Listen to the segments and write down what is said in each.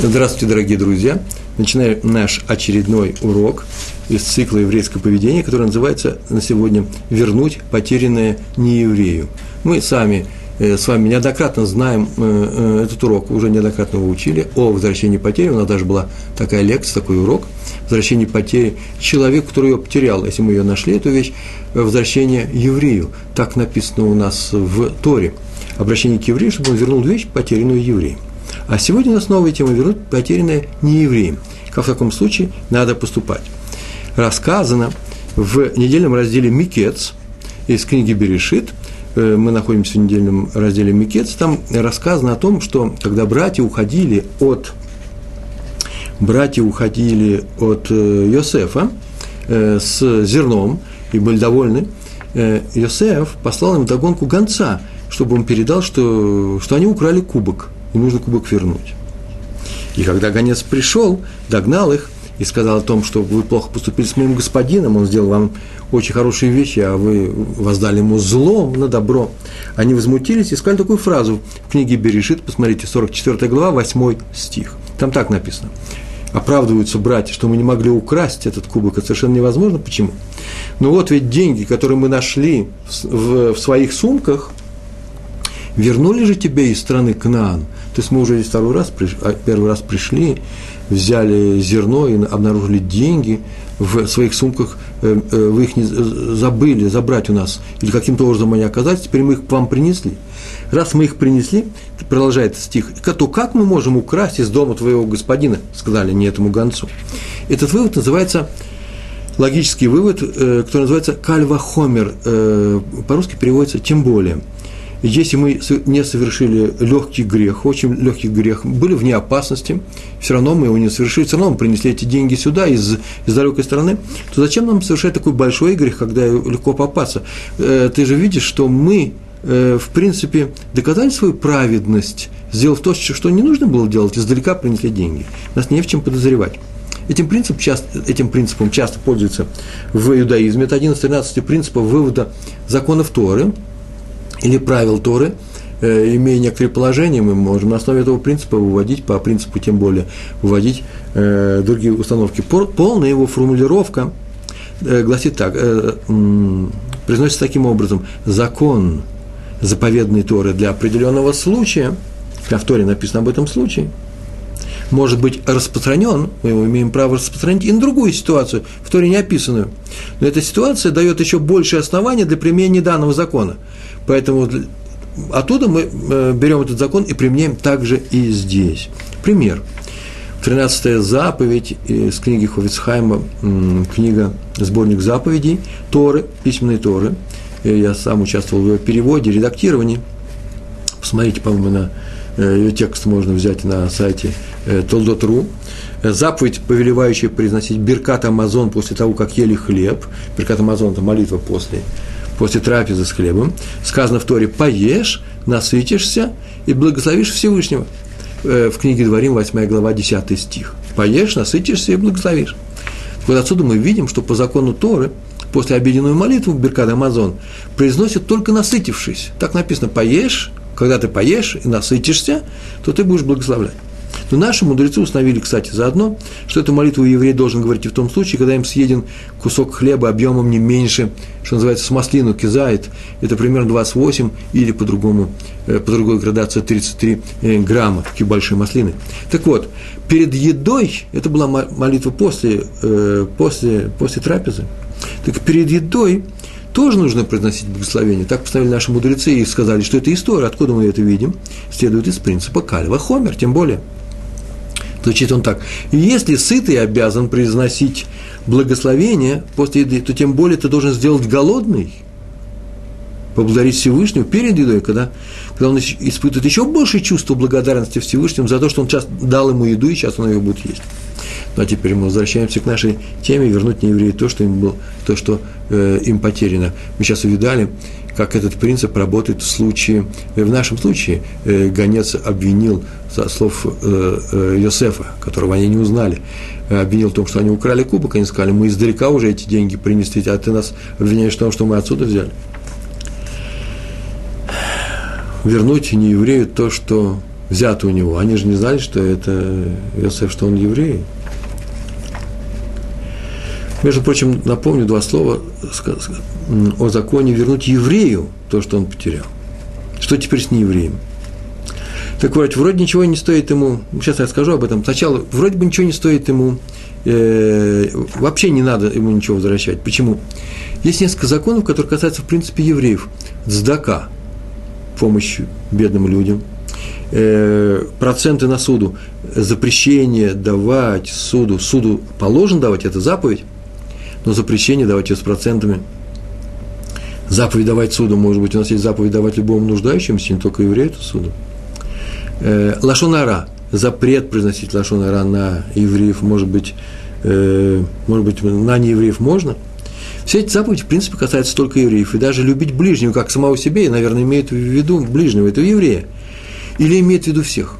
Здравствуйте, дорогие друзья! Начинаем наш очередной урок из цикла еврейского поведения, который называется на сегодня «Вернуть потерянное нееврею». Мы сами э, с вами неоднократно знаем э, э, этот урок, уже неоднократно его учили, о возвращении потери. У нас даже была такая лекция, такой урок «Возвращение потери человек, который ее потерял». Если мы ее нашли, эту вещь, возвращение еврею. Так написано у нас в Торе. Обращение к еврею, чтобы он вернул вещь, потерянную евреем. А сегодня нас новая тема вернуть потерянное не евреям. Как в таком случае надо поступать. Рассказано в недельном разделе Микец из книги Берешит, э, мы находимся в недельном разделе Микец, там рассказано о том, что когда братья уходили от братья уходили от э, Йосефа э, с зерном и были довольны, Йосеф послал им догонку гонца, чтобы он передал, что, что они украли кубок – и нужно кубок вернуть. И когда гонец пришел, догнал их и сказал о том, что вы плохо поступили с моим господином, он сделал вам очень хорошие вещи, а вы воздали ему зло на добро. Они возмутились и сказали такую фразу в книге Берешит, посмотрите, 44 глава, 8 стих. Там так написано. Оправдываются братья, что мы не могли украсть этот кубок, это совершенно невозможно. Почему? Ну вот ведь деньги, которые мы нашли в, в, в своих сумках, вернули же тебе из страны Кнаан – то есть мы уже здесь второй раз, а, первый раз пришли, взяли зерно и обнаружили деньги в своих сумках, э, э, вы их не забыли забрать у нас, или каким-то образом они оказались, теперь мы их к вам принесли. Раз мы их принесли, продолжает стих, то как мы можем украсть из дома твоего господина, сказали не этому гонцу. Этот вывод называется логический вывод, э, который называется кальвахомер, по-русски переводится «тем более» если мы не совершили легкий грех, очень легкий грех, были вне опасности, все равно мы его не совершили, все равно мы принесли эти деньги сюда из, из далекой страны, то зачем нам совершать такой большой грех, когда легко попасться? Э, ты же видишь, что мы, э, в принципе, доказали свою праведность, сделав то, что не нужно было делать, издалека принесли деньги. Нас не в чем подозревать. Этим принципом, часто, этим принципом часто пользуются в иудаизме. Это один из 13 принципов вывода законов Торы – или правил Торы, э, имея некоторые положения, мы можем на основе этого принципа выводить, по принципу тем более, выводить э, другие установки. Полная его формулировка э, гласит так, э, произносится таким образом, закон заповедной Торы для определенного случая, в Торе написано об этом случае, может быть распространен, мы имеем право распространить и на другую ситуацию, в Торе не описанную. Но эта ситуация дает еще большее основание для применения данного закона – Поэтому оттуда мы э, берем этот закон и применяем также и здесь. Пример. 13 заповедь из книги Ховицхайма, книга «Сборник заповедей», Торы, письменные Торы. Я сам участвовал в ее переводе, редактировании. Посмотрите, по-моему, на э, ее текст можно взять на сайте э, Толдот.ру. Заповедь, повелевающая произносить Беркат Амазон после того, как ели хлеб. Беркат Амазон – это молитва после после трапезы с хлебом, сказано в Торе, поешь, насытишься и благословишь Всевышнего. Э, в книге Дворим, 8 глава, 10 стих. Поешь, насытишься и благословишь. Вот отсюда мы видим, что по закону Торы после обеденную молитву Беркад Амазон произносит только насытившись. Так написано, поешь, когда ты поешь и насытишься, то ты будешь благословлять. Но наши мудрецы установили, кстати, заодно, что эту молитву еврей должен говорить и в том случае, когда им съеден кусок хлеба объемом не меньше, что называется, с маслину кизает, это примерно 28 или по-другому, э, по другой градации 33 э, грамма, такие большие маслины. Так вот, перед едой, это была молитва после, э, после, после трапезы, так перед едой тоже нужно произносить благословение. Так поставили наши мудрецы и сказали, что это история. Откуда мы это видим? Следует из принципа кальва хомер, тем более – Звучит он так. Если сытый обязан произносить благословение после еды, то тем более ты должен сделать голодный, поблагодарить Всевышнего перед едой, когда, когда он испытывает еще больше чувство благодарности Всевышнему за то, что он сейчас дал ему еду, и сейчас он ее будет есть. Ну а теперь мы возвращаемся к нашей теме, вернуть нееврею то, что им, было, то, что, э, им потеряно. Мы сейчас увидали, как этот принцип работает в случае, э, в нашем случае, э, гонец обвинил, со слов э, Йосефа, которого они не узнали, обвинил в том, что они украли кубок, они сказали, мы издалека уже эти деньги принесли, а ты нас обвиняешь в том, что мы отсюда взяли. Вернуть не еврею то, что взято у него. Они же не знали, что это Иосиф, что он еврей. Между прочим, напомню два слова о законе вернуть еврею то, что он потерял. Что теперь с неевреем? Так вот, вроде ничего не стоит ему, сейчас я расскажу об этом, сначала вроде бы ничего не стоит ему, э, вообще не надо ему ничего возвращать. Почему? Есть несколько законов, которые касаются, в принципе, евреев. Цдака, помощь бедным людям, э, проценты на суду, запрещение давать суду, суду положено давать, это заповедь, но запрещение давать ее с процентами. Заповедь давать суду, может быть, у нас есть заповедь давать любому нуждающемуся, не только еврею это суду. Э, лашонара, запрет произносить лашонара на евреев, может быть, э, может быть, на неевреев можно. Все эти заповеди, в принципе, касаются только евреев. И даже любить ближнего, как самого себе, и, наверное, имеет в виду ближнего, этого еврея. Или имеет в виду всех.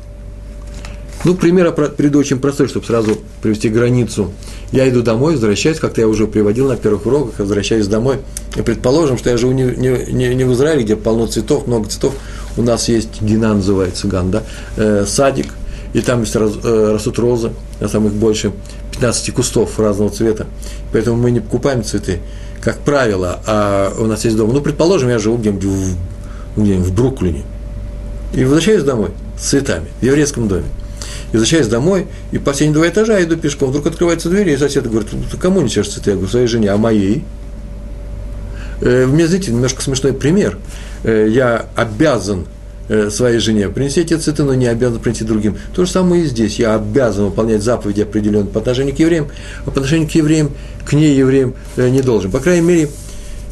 Ну, пример приведу очень простой, чтобы сразу привести границу я иду домой, возвращаюсь, как-то я уже приводил на первых уроках, возвращаюсь домой. И предположим, что я живу не, не, не в Израиле, где полно цветов, много цветов. У нас есть гина, называется ган, да, э, садик, и там есть раз, э, растут розы, а там их больше 15 кустов разного цвета. Поэтому мы не покупаем цветы, как правило, а у нас есть дом. Ну, предположим, я живу где-нибудь в, где в Бруклине. И возвращаюсь домой с цветами в еврейском доме. Возвращаюсь домой, и по последние два этажа иду пешком. Вдруг открывается дверь, и сосед говорит, ну, ты кому несешь цветы? Я говорю, своей жене, а моей? Э, мне, знаете, немножко смешной пример. Э, я обязан э, своей жене принести эти цветы, но не обязан принести другим. То же самое и здесь. Я обязан выполнять заповеди определенные по отношению к евреям, а по отношению к евреям, к неевреям не должен. По крайней мере,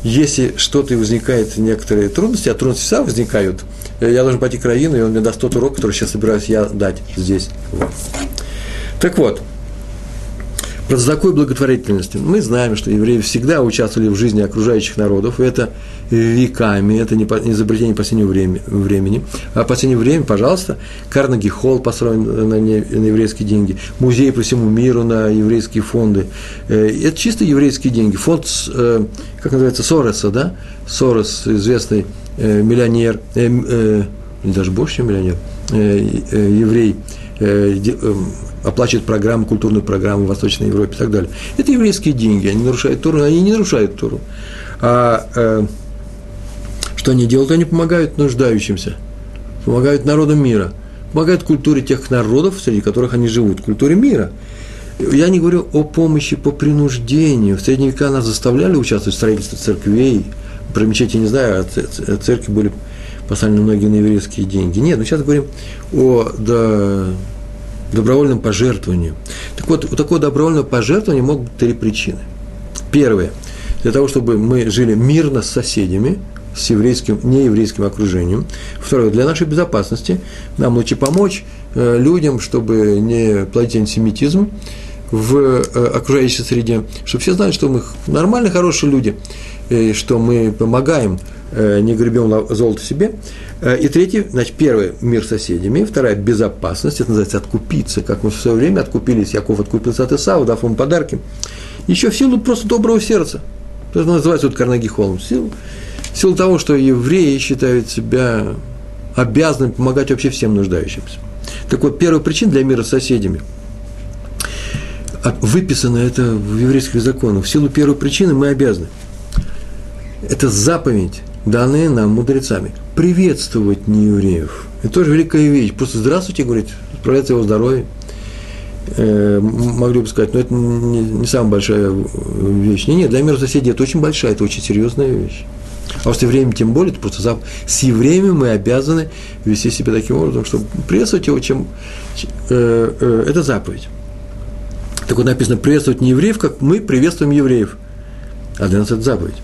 если что-то и возникает некоторые трудности, а трудности всегда возникают, э, я должен пойти к Равину, и он мне даст тот урок, который сейчас собираюсь я дать здесь. Так вот, про такой благотворительности. Мы знаем, что евреи всегда участвовали в жизни окружающих народов, и это веками, это не изобретение последнего времени. А последнее время, пожалуйста, Карнеги Холл построен на, на еврейские деньги, музей по всему миру на еврейские фонды. Э, это чисто еврейские деньги. Фонд, э, как называется, Сороса, да? Сорос, известный э, миллионер, даже больше, чем миллионер, еврей, оплачивает программы, культурную программу в Восточной Европе и так далее. Это еврейские деньги, они нарушают Туру, они не нарушают Туру. А э, что они делают? Они помогают нуждающимся, помогают народам мира, помогают культуре тех народов, среди которых они живут, культуре мира. Я не говорю о помощи по принуждению. В средние века нас заставляли участвовать в строительстве церквей. Про мечети не знаю, а церкви были поставлены многие на еврейские деньги. Нет, мы сейчас говорим о да, добровольном пожертвовании. Так вот, у такого добровольного пожертвования могут быть три причины. Первое. Для того, чтобы мы жили мирно с соседями, с еврейским, нееврейским окружением. Второе, для нашей безопасности нам лучше помочь э, людям, чтобы не плодить антисемитизм в э, окружающей среде, чтобы все знали, что мы нормальные, хорошие люди, и что мы помогаем, э, не гребем золото себе. Э, и третье, значит, первое – мир с соседями, вторая – безопасность, это называется откупиться, как мы в свое время откупились, Яков откупился от Исава, дав ему подарки. Еще в силу просто доброго сердца. Это называется вот Карнеги Холм. В силу, в силу того, что евреи считают себя обязанными помогать вообще всем нуждающимся. Так вот, первая причина для мира с соседями – выписано это в еврейских законах. В силу первой причины мы обязаны. Это заповедь, данная нам мудрецами. Приветствовать неевреев. Это тоже великая вещь. Просто здравствуйте, говорить, справляться его здоровье. Э, могли бы сказать, но это не, не самая большая вещь. Нет, нет, для мира соседей это очень большая, это очень серьезная вещь. А с евреями тем более, это просто зап... с евреями мы обязаны вести себя таким образом, чтобы приветствовать его, чем э, э, это заповедь. Так вот написано, приветствовать не евреев, как мы приветствуем евреев. А для нас это заповедь.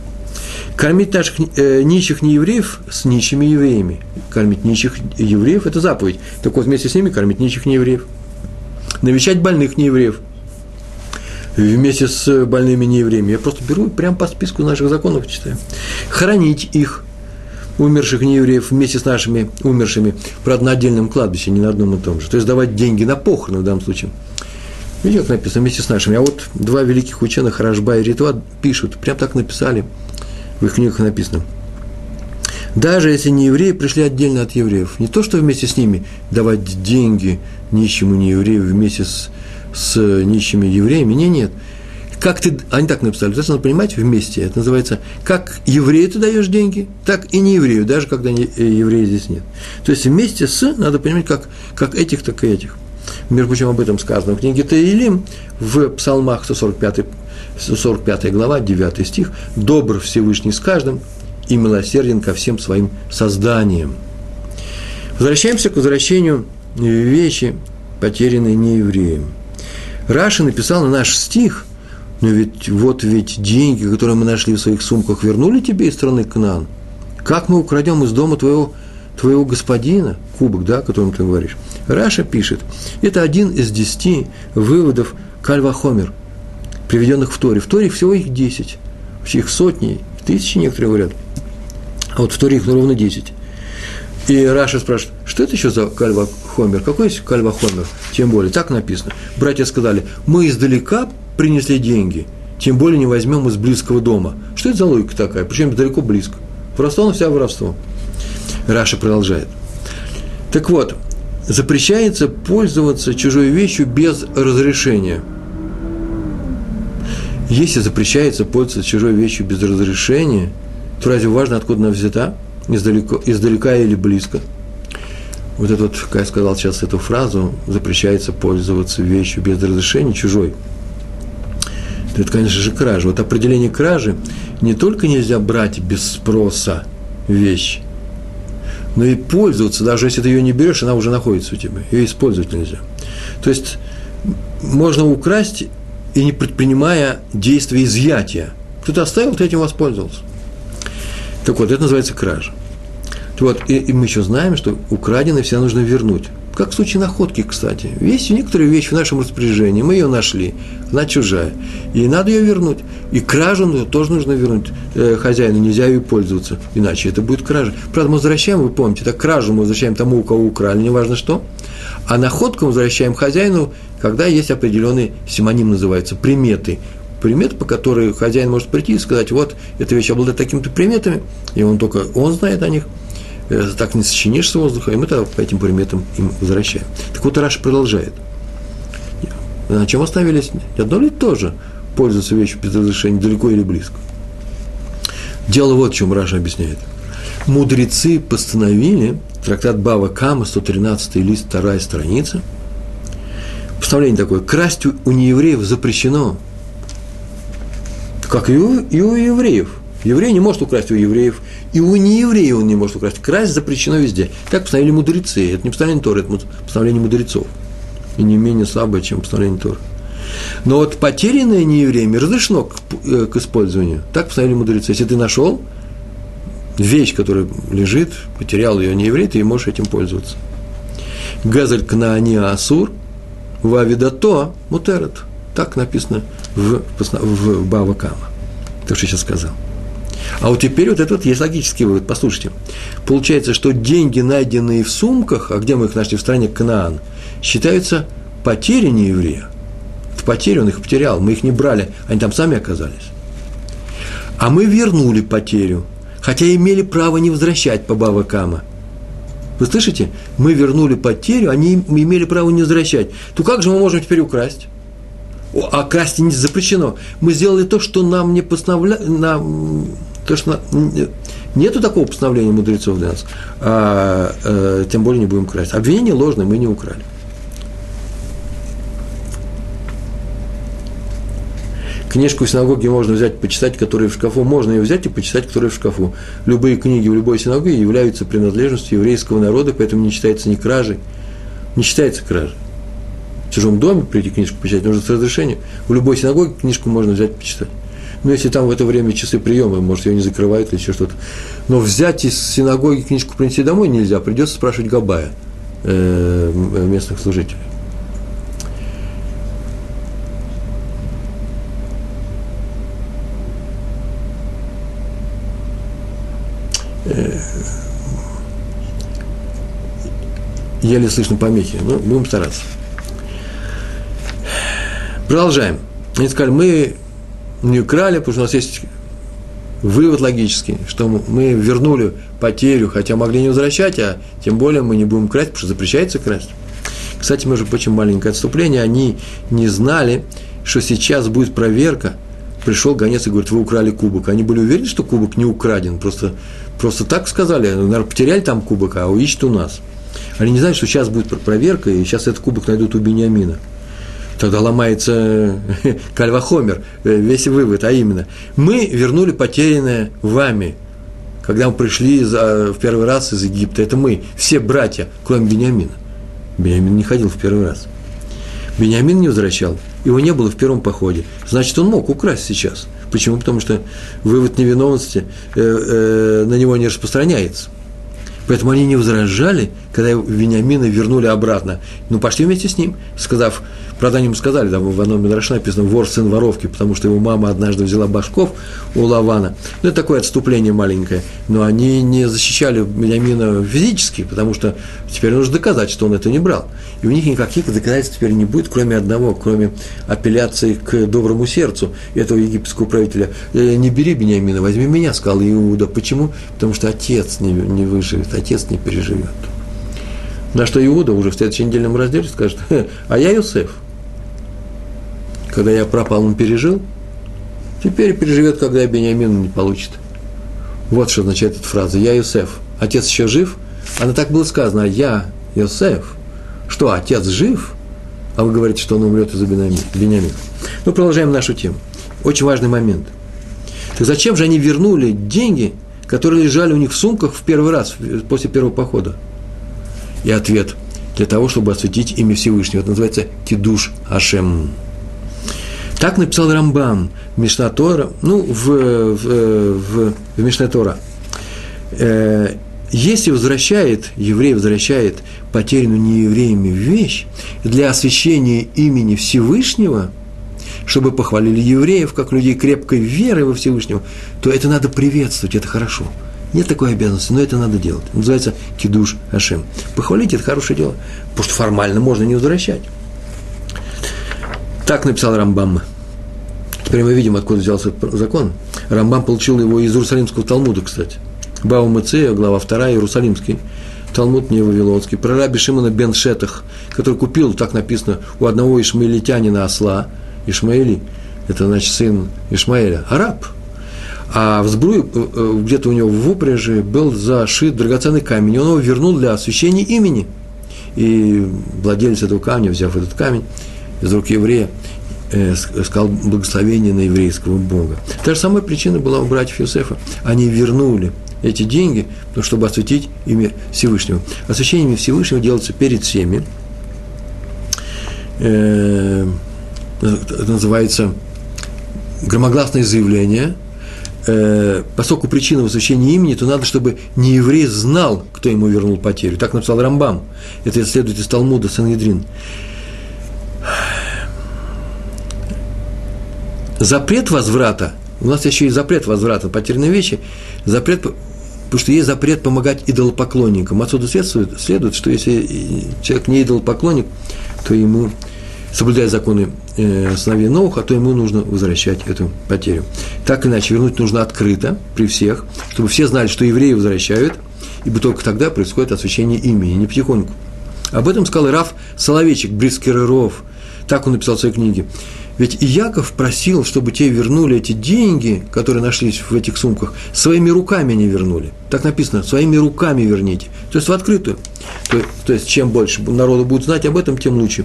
Кормить наших э, нищих неевреев с нищими евреями. Кормить нищих евреев – это заповедь. Так вот, вместе с ними кормить нищих неевреев. Навещать больных неевреев. Вместе с больными неевреями. Я просто беру прямо по списку наших законов читаю. Хранить их, умерших неевреев, вместе с нашими умершими, правда, на отдельном кладбище, не на одном и том же. То есть давать деньги на похороны в данном случае – Видите, как написано вместе с нашими. А вот два великих ученых, Рашба и Ритва, пишут, прям так написали, в их книгах написано. Даже если не евреи пришли отдельно от евреев, не то, что вместе с ними давать деньги нищему нееврею вместе с, с нищими евреями, не, нет. Как ты, они так написали, то есть надо понимать вместе, это называется, как еврею ты даешь деньги, так и не еврею, даже когда не, э, еврея здесь нет. То есть вместе с, надо понимать, как, как этих, так и этих. Между прочим, об этом сказано в книге Таилим, в Псалмах 145, 145 глава, 9 стих, «Добр Всевышний с каждым, и милосерден ко всем своим созданиям». Возвращаемся к возвращению вещи, потерянной неевреем. Раши написал на наш стих, но ведь вот ведь деньги, которые мы нашли в своих сумках, вернули тебе из страны Кнаан. Как мы украдем из дома твоего, твоего господина, кубок, да, о котором ты говоришь? Раши пишет, это один из десяти выводов каль ва-хомер, приведенных в Торе. В Торе всего их десять, их сотни, тысячи некоторые говорят. А вот в Торе их ровно десять. И Раши спрашивает, что это еще за каль ва-хомер? Какой есть кальва хомер? Тем более, так написано. Братья сказали, мы издалека принесли деньги, тем более не возьмем из близкого дома. Что это за логика такая? Причем далеко близко. Воровство, оно всё воровство. Раши продолжает. Так вот, запрещается пользоваться чужой вещью без разрешения. Если запрещается пользоваться чужой вещью без разрешения, то разве важно, откуда она взята? издалека, издалека или близко. Вот это вот, как я сказал сейчас эту фразу, запрещается пользоваться вещью без разрешения чужой. Это, конечно же, кража. Вот определение кражи не только нельзя брать без спроса вещь, но и пользоваться, даже если ты ее не берешь, она уже находится у тебя, ее использовать нельзя. То есть можно украсть и не предпринимая действия изъятия. Кто-то оставил, ты этим воспользовался. Так вот, это называется кража. Вот, и, и мы еще знаем, что украденное всегда нужно вернуть. Как в случае находки, кстати. Есть некоторые вещи в нашем распоряжении, мы ее нашли, она чужая, и надо ее вернуть. И кражу тоже нужно вернуть э, хозяину, нельзя ее пользоваться, иначе это будет кража. Правда, мы возвращаем, вы помните, так кражу мы возвращаем тому, у кого украли, неважно что, а находку возвращаем хозяину, когда есть определенный симаним называется, приметы примет, по которой хозяин может прийти и сказать, вот, эта вещь обладает такими-то приметами, и он только, он знает о них, э, так не сочинишь с воздуха, и мы тогда по этим приметам им возвращаем. Так вот, Раши продолжает. На чем остановились? Одно и то же пользоваться вещью без разрешения, далеко или близко. Дело вот в чем Раши объясняет. Мудрецы постановили, трактат Бава Кама, 113 лист, вторая страница, постановление такое, красть у неевреев запрещено – как и у, и у евреев. Еврей не может украсть у евреев, и у неевреев он не может украсть. Красть запрещено везде. Так постановили мудрецы. Это не постановление Торы, это постановление мудрецов. И не менее слабое, чем постановление Торы. Но вот потерянное неевреями разрешено к, э, к использованию. Так постановили мудрецы. Если ты нашел вещь, которая лежит, потерял ее нееврей, ты можешь этим пользоваться. Газель кнаани асур, вавидато мутерет. Так написано в, в Бава Кама. То, что я сейчас сказал. А вот теперь вот этот есть логический вывод. Послушайте. Получается, что деньги, найденные в сумках, а где мы их нашли в стране Кнаан, считаются потерей еврея. В потере он их потерял, мы их не брали, они там сами оказались. А мы вернули потерю, хотя имели право не возвращать по Бава Кама. Вы слышите? Мы вернули потерю, они имели право не возвращать. То как же мы можем теперь украсть? а красть не запрещено. Мы сделали то, что нам не постановляли, нам, то, что нету такого постановления мудрецов для нас, а, а, тем более не будем красть. Обвинение ложное, мы не украли. Книжку в синагоге можно взять, почитать, которые в шкафу. Можно ее взять и почитать, которые в шкафу. Любые книги в любой синагоге являются принадлежностью еврейского народа, поэтому не считается ни кражей, не считается кражей в чужом доме прийти книжку почитать, нужно с разрешения. В любой синагоге книжку можно взять почитать. Но если там в это время часы приема, может, ее не закрывают или еще что-то. Но взять из синагоги книжку принести домой нельзя, придется спрашивать Габая, э, местных служителей. Еле слышно помехи, но будем стараться. Продолжаем. Они сказали, мы не украли, потому что у нас есть вывод логический, что мы вернули потерю, хотя могли не возвращать, а тем более мы не будем красть, потому что запрещается красть. Кстати, между прочим, маленькое отступление, они не знали, что сейчас будет проверка, пришел гонец и говорит, вы украли кубок. Они были уверены, что кубок не украден, просто, просто так сказали, наверное, потеряли там кубок, а ищут у нас. Они не знают, что сейчас будет проверка, и сейчас этот кубок найдут у Бениамина. Тогда ломается кальвахомер, э, весь вывод, а именно, мы вернули потерянное вами, когда мы пришли в первый раз из Египта. Это мы, все братья, кроме Бениамина. Бениамин не ходил в первый раз. Бениамин не возвращал, его не было в первом походе. Значит, он мог украсть сейчас. Почему? Потому что вывод невиновности э, э, на него не распространяется. Поэтому они не возражали, когда Вениамина вернули обратно. Ну, пошли вместе с ним, сказав, Правда, они ему сказали, да, в одном Мидраше написано «вор сын воровки», потому что его мама однажды взяла башков у Лавана. Ну, это такое отступление маленькое. Но они не защищали Бениамина физически, потому что теперь нужно доказать, что он это не брал. И у них никаких доказательств теперь не будет, кроме одного, кроме апелляции к доброму сердцу этого египетского правителя. «Э, «Не бери Бениамина, возьми меня», сказал Иуда. Почему? Потому что отец не, не выживет, отец не переживет. На что Иуда уже в следующем недельном разделе скажет, а я Юсеф когда я пропал, он пережил. Теперь переживет, когда Бениамин не получит. Вот что означает эта фраза. Я Юсеф. Отец еще жив? Она так было сказано. Я Юсеф. Что, отец жив? А вы говорите, что он умрет из-за Бениамина. Ну, продолжаем нашу тему. Очень важный момент. Так зачем же они вернули деньги, которые лежали у них в сумках в первый раз, после первого похода? И ответ – для того, чтобы осветить имя Всевышнего. Это называется Кидуш Ашем. Так написал Рамбам Мишнатора, ну, в, в, в, в Мишнатора. Э, если возвращает, еврей возвращает потерянную неевреями вещь для освящения имени Всевышнего, чтобы похвалили евреев, как людей крепкой веры во Всевышнего, то это надо приветствовать, это хорошо. Нет такой обязанности, но это надо делать. называется кидуш Ашем. Похвалить – это хорошее дело, потому что формально можно не возвращать. Так написал Рамбам. Теперь мы видим, откуда взялся закон. Рамбам получил его из Иерусалимского Талмуда, кстати. Бау Мацея, глава 2, Иерусалимский. Талмуд не Вавилонский. Про раби Шимона бен Шетах, который купил, так написано, у одного ишмаилитянина осла. Ишмаили, это значит сын Ишмаэля, араб. А в сбруе, э, э, где-то у него в упряжи, был зашит драгоценный камень, и он его вернул для освящения имени. И владелец этого камня, взяв этот камень из рук еврея, э, сказал благословение на еврейского Бога. Та же самая причина была у братьев Юсефа. Они вернули эти деньги, ну, чтобы осветить имя Всевышнего. Освящение имя Всевышнего делается перед всеми. Это называется громогласное заявление. Э, поскольку причина возвращения имени, то надо, чтобы не еврей знал, кто ему вернул потерю. Так написал Рамбам. Это следует из Талмуда Сангедрин. запрет возврата, у нас еще и запрет возврата потерянной вещи, запрет, потому что есть запрет помогать идолопоклонникам. Отсюда следует, следует, что если человек не идолопоклонник, то ему, соблюдая законы э, сыновей Ноуха, то ему нужно возвращать эту потерю. Так иначе, вернуть нужно открыто, при всех, чтобы все знали, что евреи возвращают, ибо только тогда происходит освящение имени, не потихоньку. Об этом сказал Раф Соловейчик, Брискереров, так он написал в своей книге. Ведь Яков просил, чтобы те вернули эти деньги, которые нашлись в этих сумках, своими руками не вернули. Так написано, своими руками верните. То есть в открытую. То, то есть чем больше народу будет знать об этом, тем лучше.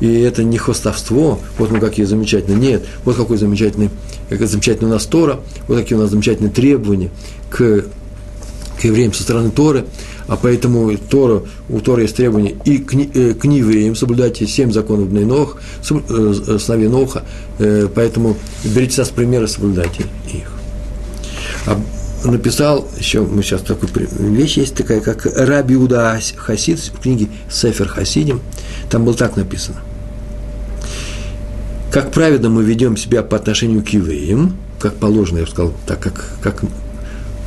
И это не хвостовство, вот мы какие замечательные. Нет, вот какой замечательный, какая замечательная у нас Тора, вот какие у нас замечательные требования к, к евреям со стороны Торы – а поэтому Тора, у Тора есть требования и к, э, к евреям, соблюдайте семь законов Бнейнох, э, сыновей Ноха, э, поэтому берите нас примеры, соблюдайте их. А написал, еще мы сейчас такую вещь есть такая, как Раби Хасид в книге Сефер Хасидим, там было так написано. Как праведно мы ведем себя по отношению к евреям, как положено, я бы сказал, так как, как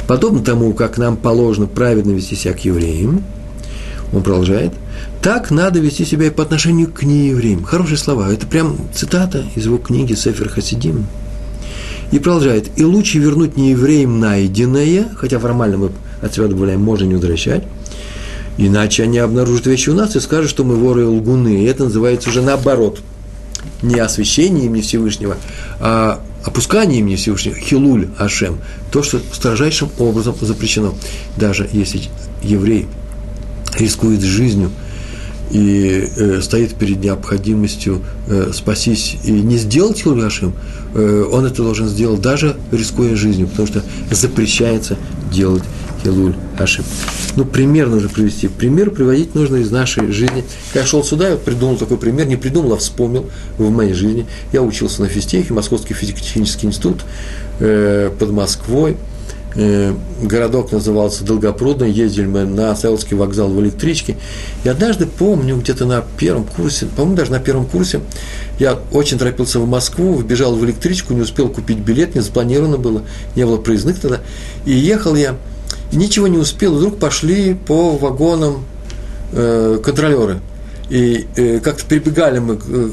подобно тому, как нам положено праведно вести себя к евреям, он продолжает, так надо вести себя и по отношению к неевреям. Хорошие слова. Это прям цитата из его книги Сефер Хасидим. И продолжает. И лучше вернуть не евреям найденное, хотя формально мы от себя добавляем, можно не возвращать, иначе они обнаружат вещи у нас и скажут, что мы воры и лгуны. И это называется уже наоборот. Не освящение имени Всевышнего, а опускание имени Всевышнего, хилуль Ашем, то, что строжайшим образом запрещено. Даже если еврей рискует жизнью – и э, стоит перед необходимостью э, спастись и не сделать Хилгашим, э, он это должен сделать даже рискуя жизнью, потому что запрещается делать Хилуль Ашим. Ну, пример нужно привести. Пример приводить нужно из нашей жизни. Когда я шел сюда, я придумал такой пример, не придумал, а вспомнил в моей жизни. Я учился на физтехе, Московский физико-технический институт э, под Москвой. Э, городок назывался Долгопрудный, ездили мы на Саилский вокзал в электричке. И однажды помню, где-то на первом курсе, по-моему, даже на первом курсе, я очень торопился в Москву, вбежал в электричку, не успел купить билет, не запланировано было, не было проездных тогда. И ехал я, ничего не успел, вдруг пошли по вагонам э, контролеры. И э, как-то перебегали мы к э,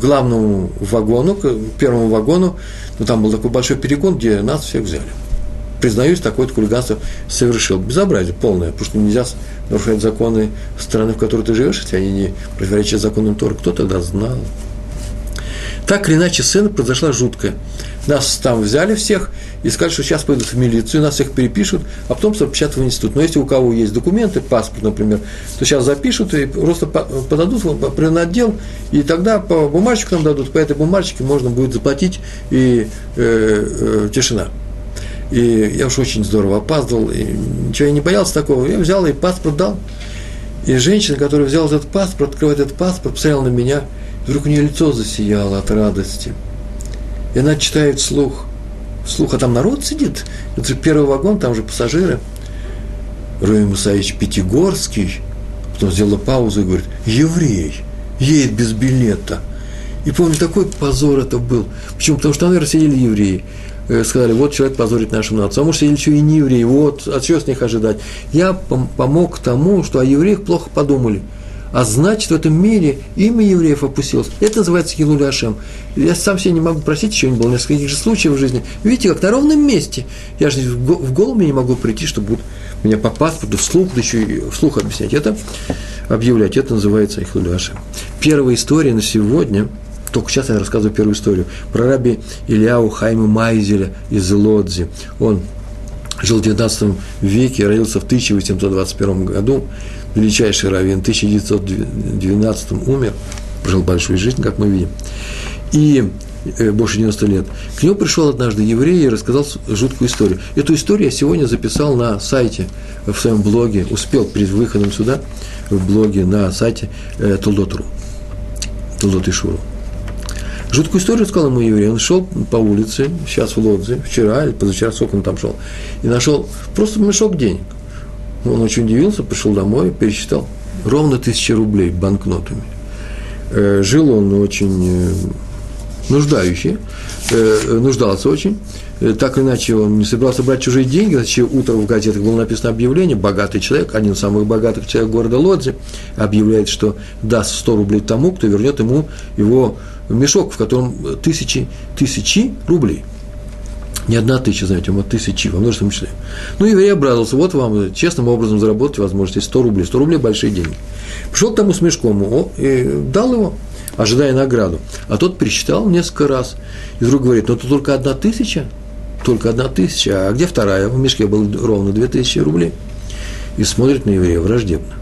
главному вагону, к первому вагону, но там был такой большой перегон, где нас всех взяли признаюсь, такое-то хулиганство совершил. Безобразие полное, потому что нельзя нарушать законы страны, в которой ты живешь, если они не противоречат законам Тора. Кто тогда знал? Так или иначе, сцена произошла жуткая. Нас там взяли всех и сказали, что сейчас пойдут в милицию, нас всех перепишут, а потом запечатают в институт. Но если у кого есть документы, паспорт, например, то сейчас запишут и просто подадут в отдел, и тогда по бумажечку нам дадут, по этой бумажечке можно будет заплатить, и э, э, тишина. И я уж очень здорово опаздывал, и ничего я не боялся такого. Я взял и паспорт дал. И женщина, которая взяла этот паспорт, открывает этот паспорт, посмотрела на меня, вдруг у нее лицо засияло от радости. И она читает слух. Слух, а там народ сидит. Это же первый вагон, там же пассажиры. Руи Мусаевич Пятигорский, потом сделала паузу и говорит, еврей, едет без билета. И помню, такой позор это был. Почему? Потому что, наверное, сидели евреи. Э, сказали, вот человек позорит нашу нацию. А может, или еще и не евреи, вот, а чего с них ожидать? Я пом- помог тому, что о евреях плохо подумали. А значит, в этом мире имя евреев опустилось. Это называется Хилули Ашем. Я сам себе не могу просить, еще не было несколько таких же случаев в жизни. Видите, как на ровном месте. Я же в голову не могу прийти, что будут меня по паспорту вслух, да еще и вслух объяснять. Это объявлять. Это называется Хилули Ашем. Первая история на сегодня – только сейчас я рассказываю первую историю про раби Ильяу Хайма Майзеля из Лодзи. Он жил в 19 веке, родился в 1821 году, величайший раввин, в 1912 умер, прожил большую жизнь, как мы видим, и э, больше 90 лет. К нему пришел однажды еврей и рассказал жуткую историю. Эту историю я сегодня записал на сайте, в своем блоге, успел перед выходом сюда, в блоге на сайте э, Тулдот.ру, Тулдот Ишуру. Жуткую историю сказал ему еврей. Он шел по улице, сейчас в Лодзе, вчера или позавчера, сколько он там шел, и нашел просто мешок денег. Он очень удивился, пришел домой, пересчитал. Ровно тысяча рублей банкнотами. Э, жил он очень э, нуждающий, э, нуждался очень. Так или иначе, он не собирался брать чужие деньги. Значит, утром в газетах было написано объявление. Богатый человек, один из самых богатых человек города Лодзи, объявляет, что даст 100 рублей тому, кто вернет ему его мешок, в котором тысячи, тысячи рублей. Не одна тысяча, знаете, а тысячи, во множественном числе. Ну, еврей обрадовался, вот вам честным образом заработать возможность 100 рублей. 100 рублей – большие деньги. Пришел к тому с о, и дал его, ожидая награду. А тот пересчитал несколько раз. И вдруг говорит, ну, это только одна тысяча, только одна тысяча, а где вторая? В мешке было ровно две тысячи рублей. И смотрит на еврея враждебно.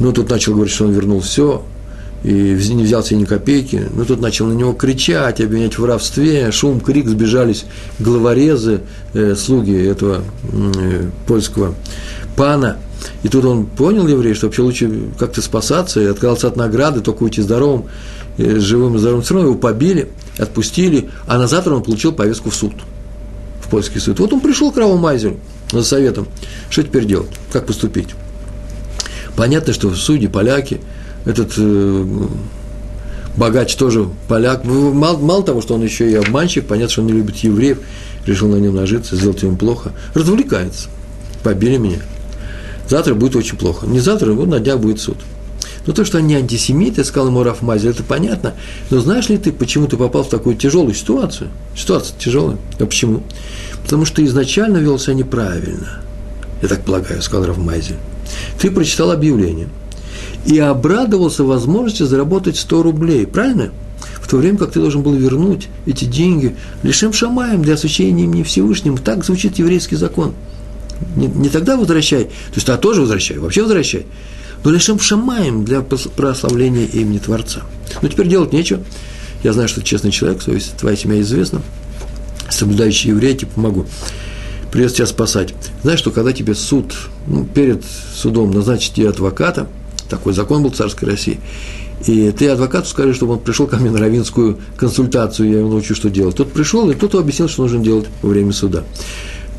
Ну, тут начал говорить, что он вернул все, и не взял себе ни копейки. Ну, тут начал на него кричать, обвинять в воровстве, шум, крик, сбежались главорезы, э, слуги этого э, польского пана. И тут он понял, еврей, что вообще лучше как-то спасаться и отказался от награды, только уйти здоровым, э, живым и здоровым. Все равно его побили, отпустили, а на завтра он получил повестку в суд, в польский суд. Вот он пришел к Раву Майзеру за советом, что теперь делать, как поступить. Понятно, что судьи, поляки – этот э, богач тоже поляк. Мало, мало того, что он еще и обманщик, понятно, что он не любит евреев, решил на нем нажиться, сделать ему плохо. Развлекается. Побили меня. Завтра будет очень плохо. Не завтра, вот на днях будет суд. Но то, что они антисемиты, сказал ему Раф Мазель, это понятно. Но знаешь ли ты, почему ты попал в такую тяжелую ситуацию? Ситуация тяжелая. А почему? Потому что изначально вел себя неправильно. Я так полагаю, сказал Раф Мазель. Ты прочитал объявление и обрадовался возможности заработать 100 рублей. Правильно? в то время как ты должен был вернуть эти деньги лишим шамаем для освящения имени Всевышним. Так звучит еврейский закон. Не, не тогда возвращай, то есть а тоже возвращай, вообще возвращай, но лишим шамаем для прославления имени Творца. Но теперь делать нечего. Я знаю, что ты честный человек, то есть твоя семья известна, соблюдающий еврей, тебе помогу. Придется тебя спасать. Знаешь, что когда тебе суд, ну, перед судом назначит тебе адвоката, такой закон был в царской России, и ты адвокату скажешь, чтобы он пришел ко мне на равинскую консультацию, я его научу, что делать. Тот пришел, и тот объяснил, что нужно делать во время суда.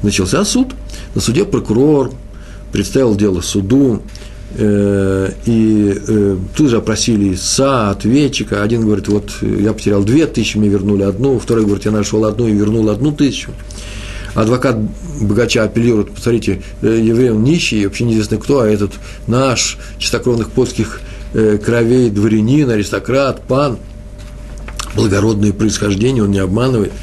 Начался суд. На суде прокурор представил дело суду, э, и э, тут же опросили ИСа, ответчика. Один говорит, вот я потерял две тысячи, мне вернули одну. Второй говорит, я нашел одну и вернул одну тысячу. Адвокат богача апеллирует, посмотрите, э, еврей он нищий, вообще неизвестно кто, а этот наш чистокровных польских Э, кровей дворянин, аристократ, пан, благородное происхождение, он не обманывает.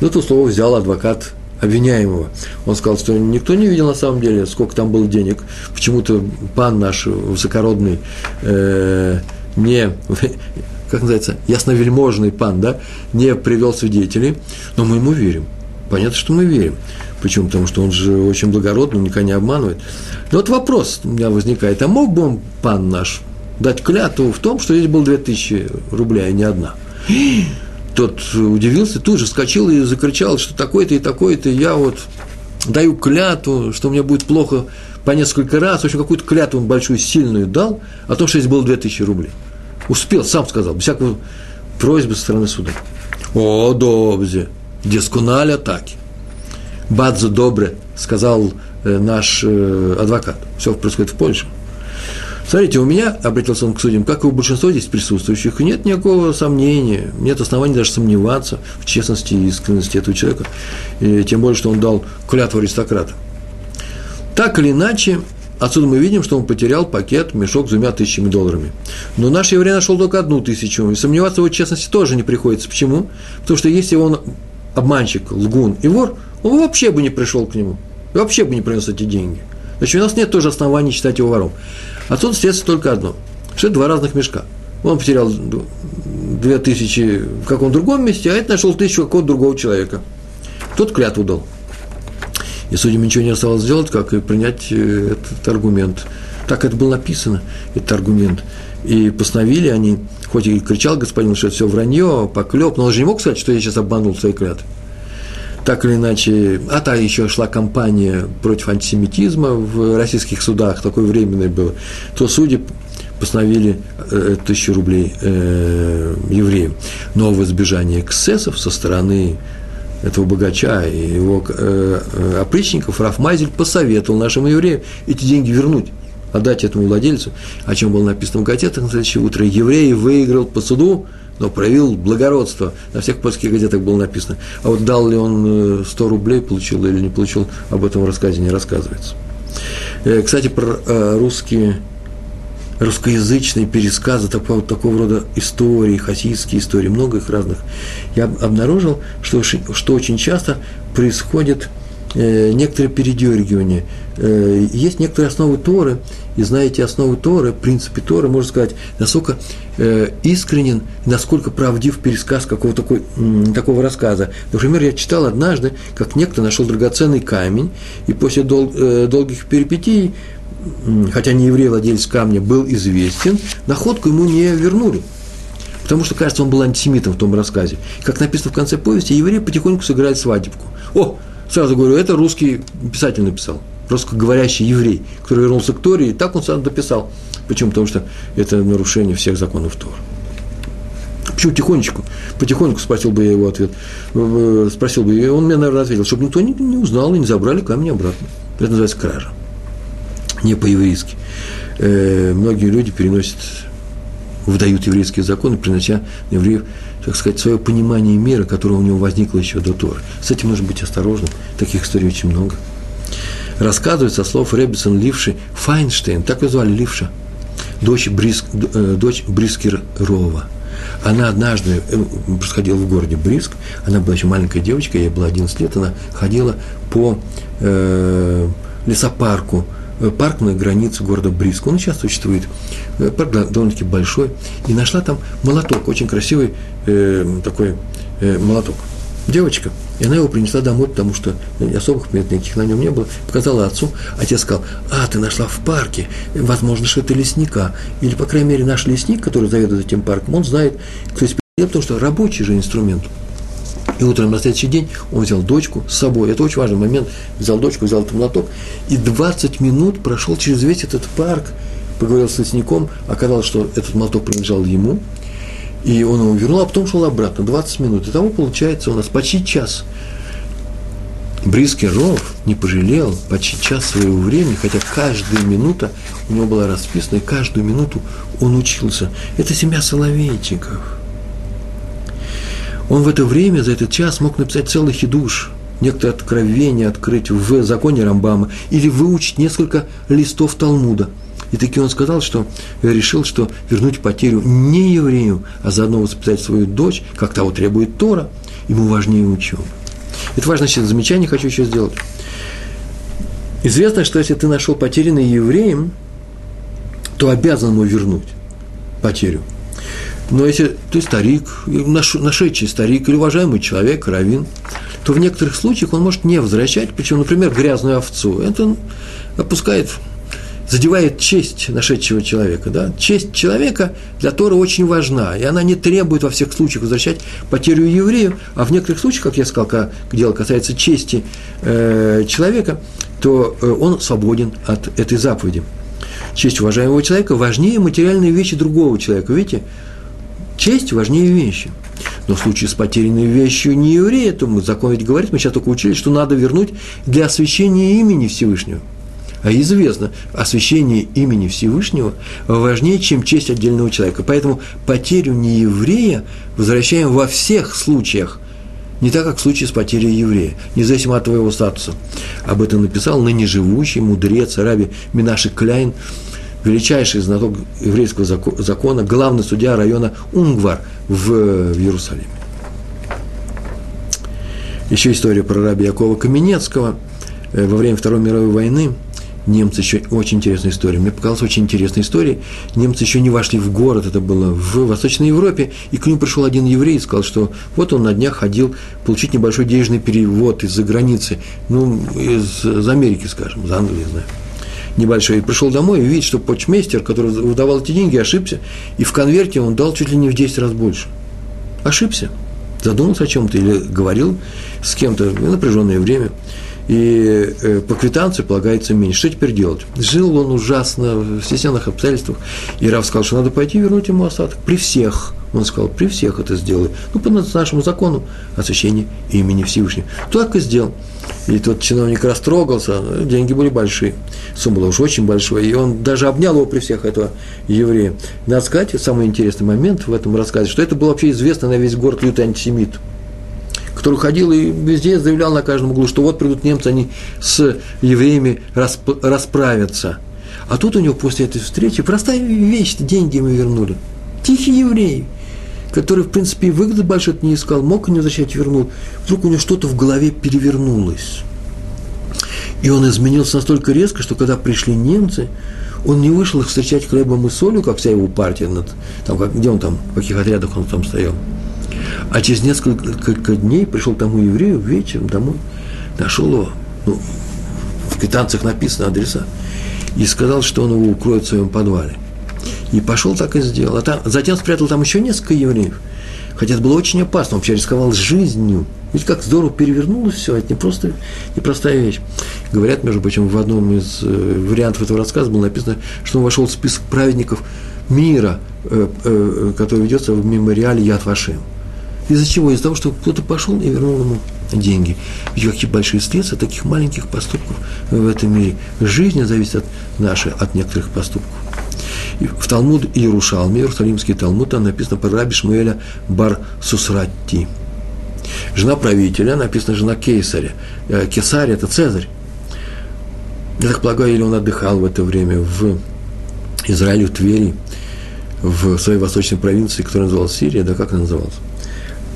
Ну, то слово взял адвокат обвиняемого. Он сказал, что никто не видел на самом деле, сколько там было денег. Почему-то пан наш высокородный э, не, как называется, ясновельможный пан, да, не привел свидетелей, но мы ему верим. Понятно, что мы верим. Почему? Потому что он же очень благородный, он никогда не обманывает. Но вот вопрос у меня возникает, а мог бы он, пан наш, дать клятву в том, что здесь было 2000 рублей, а не одна. Тот удивился, тут же вскочил и закричал, что такой-то и такой-то, я вот даю клятву, что мне будет плохо по несколько раз, в общем, какую-то клятву он большую, сильную дал, о том, что здесь было 2000 рублей. Успел, сам сказал, без всякого просьбы со стороны суда. О, добзе, дискуналь атаки. Бадзо добре, сказал э, наш э, адвокат. Все происходит в Польше. Смотрите, у меня, обратился он к судьям, как и у большинства здесь присутствующих, нет никакого сомнения, нет оснований даже сомневаться в честности и искренности этого человека, и тем более, что он дал клятву аристократа. Так или иначе, отсюда мы видим, что он потерял пакет, мешок с двумя тысячами долларами. Но наш еврей нашел только одну тысячу, и сомневаться в его честности тоже не приходится. Почему? Потому что если он обманщик, лгун и вор, он вообще бы не пришел к нему, вообще бы не принес эти деньги. Значит, у нас нет тоже оснований считать его вором. Отсюда следует только одно, что это два разных мешка. Он потерял две тысячи в каком-то другом месте, а это нашел тысячу какого-то другого человека. Тот клятву дал. И судьям ничего не осталось сделать, как и принять э, этот аргумент. Так это было написано, этот аргумент. И постановили они, хоть и кричал господин, что это все вранье, поклеп, но он же не мог сказать, что я сейчас обманул свои клятвы так или иначе, а та еще шла кампания против антисемитизма в российских судах, такое временное было, то судьи постановили э, тысячу рублей э, евреям. Но в избежание эксцессов со стороны этого богача и его э, э опричников Раф Майзель посоветовал нашим евреям эти деньги вернуть, отдать этому владельцу, о чем было написано в газетах на следующее утро. Еврей выиграл по суду но проявил благородство. На всех польских газетах было написано. А вот дал ли он 100 э, рублей, получил или не получил, об этом в рассказе не рассказывается. Э, кстати, про э, русские, русскоязычные пересказы такого, такого рода истории, хасидские истории, много их разных, я обнаружил, что, что очень часто происходит некоторое передергивание. Есть некоторые основы Торы, и знаете основы Торы, принципы Торы, можно сказать, насколько э, искренен, насколько правдив пересказ какого такой, такого рассказа. Например, я читал однажды, как некто нашел драгоценный камень, и после дол, э, долгих перипетий, хотя не еврей, владелец камня, был известен, находку ему не вернули. Потому что, кажется, он был антисемитом в том рассказе. Как написано в конце повести, еврей потихоньку сыграет свадебку. О, сразу говорю, это русский писатель написал русскоговорящий еврей, который вернулся к Торе, и так он сам дописал. Почему? Потому что это нарушение всех законов Тора. Почему тихонечку? Потихоньку спросил бы я его ответ. Спросил бы, и он мне, наверное, ответил, чтобы никто не, не узнал и не забрали камни обратно. Это называется кража. Не по-еврейски. Э, многие люди переносят, выдают еврейские законы, принося евреев, так сказать, свое понимание мира, которое у него возникло еще до Торы. С этим нужно быть осторожным. Таких историй очень много рассказывает со слов Реббисон Ливши Файнштейн, так его звали Ливша. дочь, Бриск, э, дочь Брискерова. Она однажды э, происходила в городе Бриск, она была еще маленькая девочка, ей было 11 лет, она ходила по э, лесопарку, парк на границе города Бриск. Он сейчас существует. Э, парк довольно-таки большой. И нашла там молоток, очень красивый э, такой э, молоток. Девочка. И она его принесла домой, потому что особых примет никаких на нем не было. Показала отцу. Отец сказал, а, ты нашла в парке. Возможно, что это лесника. Или, по крайней мере, наш лесник, который заведует этим парком, он знает, кто есть потому что рабочий же инструмент. И утром на следующий день он взял дочку с собой. Это очень важный момент. Взял дочку, взял этот молоток. И 20 минут прошел через весь этот парк, поговорил с лесником. Оказалось, что этот молоток принадлежал ему. И он его вернул, а потом шел обратно, 20 минут. И того получается у нас почти час. Бризкий Ров не пожалел почти час своего времени, хотя каждая минута у него была расписана, и каждую минуту он учился. Это семья Соловейчиков. Он в это время, за этот час, мог написать целый хидуш, некоторые откровения открыть в законе Рамбама или выучить несколько листов Талмуда – и таки он сказал, что решил, что вернуть потерю не еврею, а заодно воспитать свою дочь, как того требует Тора, ему важнее учебы. Это важное сейчас замечание хочу еще сделать. Известно, что если ты нашел потерянный евреем, то обязан ему вернуть потерю. Но если ты старик, нашедший старик или уважаемый человек, равин, то в некоторых случаях он может не возвращать, причем, например, грязную овцу. Это опускает задевает честь нашедшего человека. Да? Честь человека для Тора очень важна, и она не требует во всех случаях возвращать потерю еврею, а в некоторых случаях, как я сказал, когда дело касается чести э, человека, то э, он свободен от этой заповеди. Честь уважаемого человека важнее материальные вещи другого человека. Видите, честь важнее вещи. Но в случае с потерянной вещью не еврея, то мы, закон ведь говорит, мы сейчас только учили, что надо вернуть для освящения имени Всевышнего – а известно, освящение имени Всевышнего важнее, чем честь отдельного человека. Поэтому потерю нееврея возвращаем во всех случаях, не так, как в случае с потерей еврея, независимо от твоего статуса. Об этом написал ныне живущий мудрец Раби Минаши Кляйн, величайший знаток еврейского закона, главный судья района Унгвар в, в Иерусалиме. Еще история про раби Якова Каменецкого. Э, во время Второй мировой войны немцы еще, очень интересная история, мне показалась очень интересная история, немцы еще не вошли в город, это было в Восточной Европе, и к нему пришел один еврей и сказал, что вот он на днях ходил получить небольшой денежный перевод из-за границы, ну, из, из Америки, скажем, из Англии, не знаю, небольшой, и пришел домой и видит, что почмейстер, который выдавал эти деньги, ошибся, и в конверте он дал чуть ли не в 10 раз больше. Ошибся. Задумался о чем-то или говорил с кем-то в напряженное время – и э, по квитанции полагается меньше. Что теперь делать? Жил он ужасно в стесненных обстоятельствах, и Раф сказал, что надо пойти вернуть ему остаток. При всех. Он сказал, при всех это сделаю. Ну, по нашему закону освящения имени Всевышнего. Так и сделал. И тот чиновник растрогался, деньги были большие, сумма была уж очень большой, и он даже обнял его при всех этого еврея. Надо сказать, самый интересный момент в этом рассказе, что это был вообще известно на весь город лютый антисемит – который ходил и везде заявлял на каждом углу, что вот придут немцы, они с евреями расп- расправятся. А тут у него после этой встречи простая вещь, деньги ему вернули. Тихий еврей, который, в принципе, выгоды большой не искал, мог не возвращать, вернул. Вдруг у него что-то в голове перевернулось. И он изменился настолько резко, что когда пришли немцы, он не вышел их встречать хлебом и солью, как вся его партия, над, там, как, где он там, в каких отрядах он там стоял. А через несколько дней пришел к тому еврею вечером домой, нашел его, ну, в квитанциях написано адреса, и сказал, что он его укроет в своем подвале. И пошел так и сделал. А там, затем спрятал там еще несколько евреев. Хотя это было очень опасно, он вообще рисковал жизнью. Ведь как здорово перевернулось все, это не просто непростая вещь. Говорят, между прочим, в одном из э, вариантов этого рассказа было написано, что он вошел в список праведников мира, э, э, который ведется в мемориале Яд Вашим. Из-за чего? Из-за того, что кто-то пошел и вернул ему деньги. Ведь какие большие следствия таких маленьких поступков в этом мире. Жизнь зависит от нашей, от некоторых поступков. В Талмуд Иерушалме, Иерусалимский Талмуд, там написано про раби Шмуэля Бар Сусратти. Жена правителя, написано жена Кейсаря. Э, Кесарь – это Цезарь. Я так полагаю, или он отдыхал в это время в Израилю Твери, в своей восточной провинции, которая называлась Сирия, да как она называлась?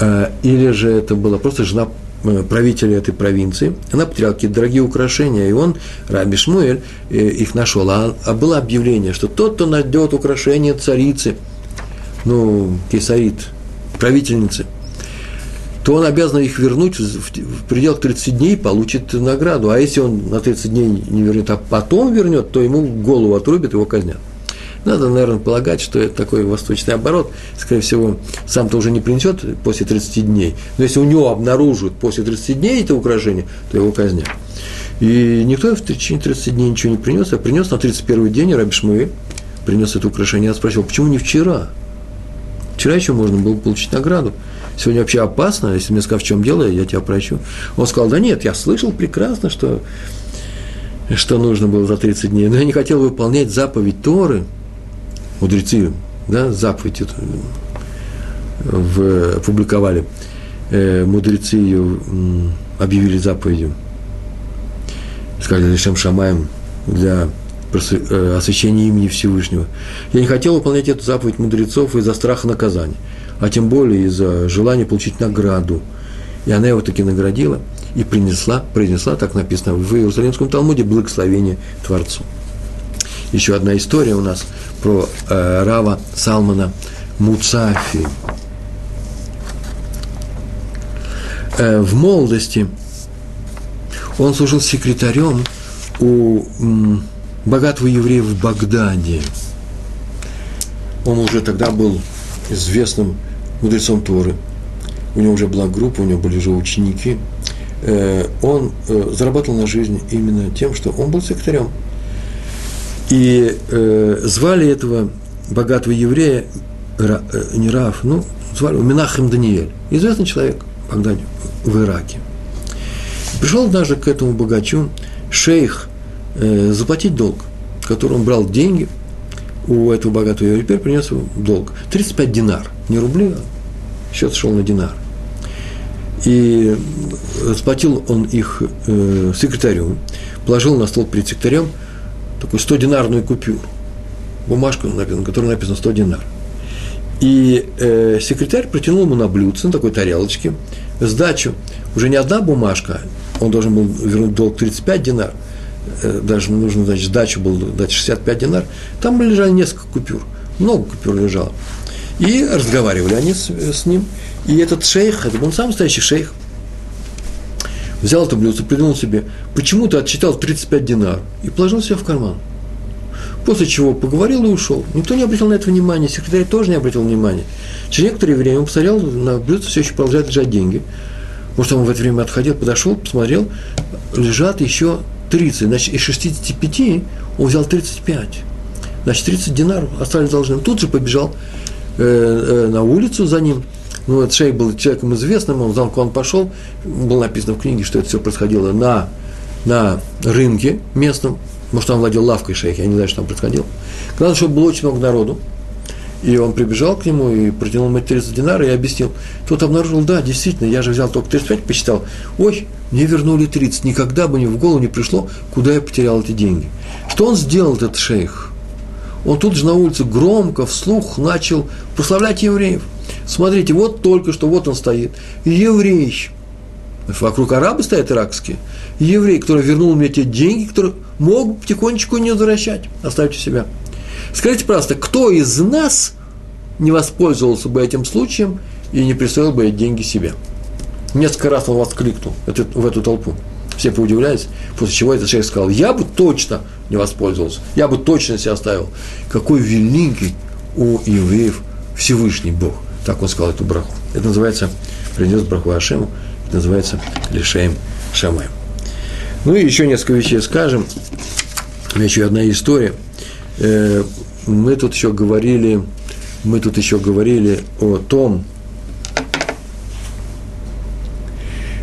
А, или же это была просто жена э, правителя этой провинции, она потеряла какие-то дорогие украшения, и он, Раби Шмуэль, э, их нашел. А, а было объявление, что тот, кто найдет украшения царицы, ну, кесарит, правительницы, то он обязан их вернуть в пределах 30 дней, получит награду. А если он на 30 дней не вернет, а потом вернет, то ему голову отрубят, его казнят. Надо, наверное, полагать, что это такой восточный оборот. Скорее всего, сам-то уже не принесет после 30 дней. Но если у него обнаружат после 30 дней это украшение, то его казнят. И никто в течение 30 дней ничего не принес, а принес на 31 день Раби Шмуэль, принес это украшение. Я спросил, почему не вчера? Вчера еще можно было получить награду. Сегодня вообще опасно, если мне сказать, в чем дело, я тебя прощу. Он сказал, да нет, я слышал прекрасно, что, что нужно было за 30 дней, но я не хотел выполнять заповедь Торы – мудрецы, да, заповедь эту в, опубликовали, э, мудрецы ее объявили заповедью, сказали Лишем Шамаем для э, освящения имени Всевышнего. Я не хотел выполнять эту заповедь мудрецов из-за страха наказания, а тем более из-за желания получить награду. И она его таки наградила и принесла, произнесла, так написано в Иерусалимском Талмуде, благословение Творцу. Еще одна история у нас про э, Рава Салмана Муцафи. Э, в молодости он служил секретарем у м, богатого еврея в Багдаде. Он уже тогда был известным мудрецом Торы. У него уже была группа, у него были уже ученики. Э, он э, зарабатывал на жизнь именно тем, что он был секретарем и э, звали этого богатого еврея, Ра, э, не Раф, ну, звали его Минахем Даниэль, известный человек в в Ираке. Пришел однажды к этому богачу шейх э, заплатить долг, который он брал деньги у этого богатого еврея, теперь принес ему долг. 35 динар, не рубли, а счет шел на динар. И сплатил он их э, секретарю, положил на стол перед секретарем – такую 100-динарную купюру, бумажку, на которой написано 100 динар. И э, секретарь протянул ему на блюдце, на такой тарелочке, сдачу. Уже не одна бумажка, он должен был вернуть долг 35 динар, э, даже нужно, значит, сдачу был дать 65 динар. Там лежали несколько купюр, много купюр лежало. И разговаривали они с, с ним. И этот шейх, это был сам настоящий шейх, взял блюдце, придумал себе, почему-то отчитал 35 динар и положил себе в карман. После чего поговорил и ушел. Никто не обратил на это внимания, секретарь тоже не обратил внимания. Через некоторое время он посмотрел, на блюдце все еще продолжают лежать деньги. Может, он в это время отходил, подошел, посмотрел, лежат еще 30. Значит, из 65 он взял 35. Значит, 30 динаров остались должным. Тут же побежал э, э, на улицу за ним – ну, этот шейх был человеком известным, он знал, куда он пошел. Было написано в книге, что это все происходило на, на рынке местном. Может, он владел лавкой шейха, я не знаю, что там происходило. Главное, чтобы было очень много народу. И он прибежал к нему и протянул ему 30 динаров и объяснил. Тот обнаружил, да, действительно, я же взял только 35, посчитал. Ой, мне вернули 30. Никогда бы ни в голову не пришло, куда я потерял эти деньги. Что он сделал, этот шейх? Он тут же на улице громко, вслух начал прославлять евреев – Смотрите, вот только что, вот он стоит. Еврей. Вокруг арабы стоят иракские. Еврей, который вернул мне те деньги, которые мог потихонечку не возвращать. Оставьте себя. Скажите, просто, кто из нас не воспользовался бы этим случаем и не присвоил бы эти деньги себе? Несколько раз он воскликнул в эту толпу. Все поудивлялись, после чего этот человек сказал, я бы точно не воспользовался, я бы точно себя оставил. Какой великий у евреев Всевышний Бог. Так он сказал эту браху. Это называется, принес браху Ашему, это называется лишаем шамаем. Ну и еще несколько вещей скажем. Еще одна история. Э, мы тут еще говорили, мы тут еще говорили о том,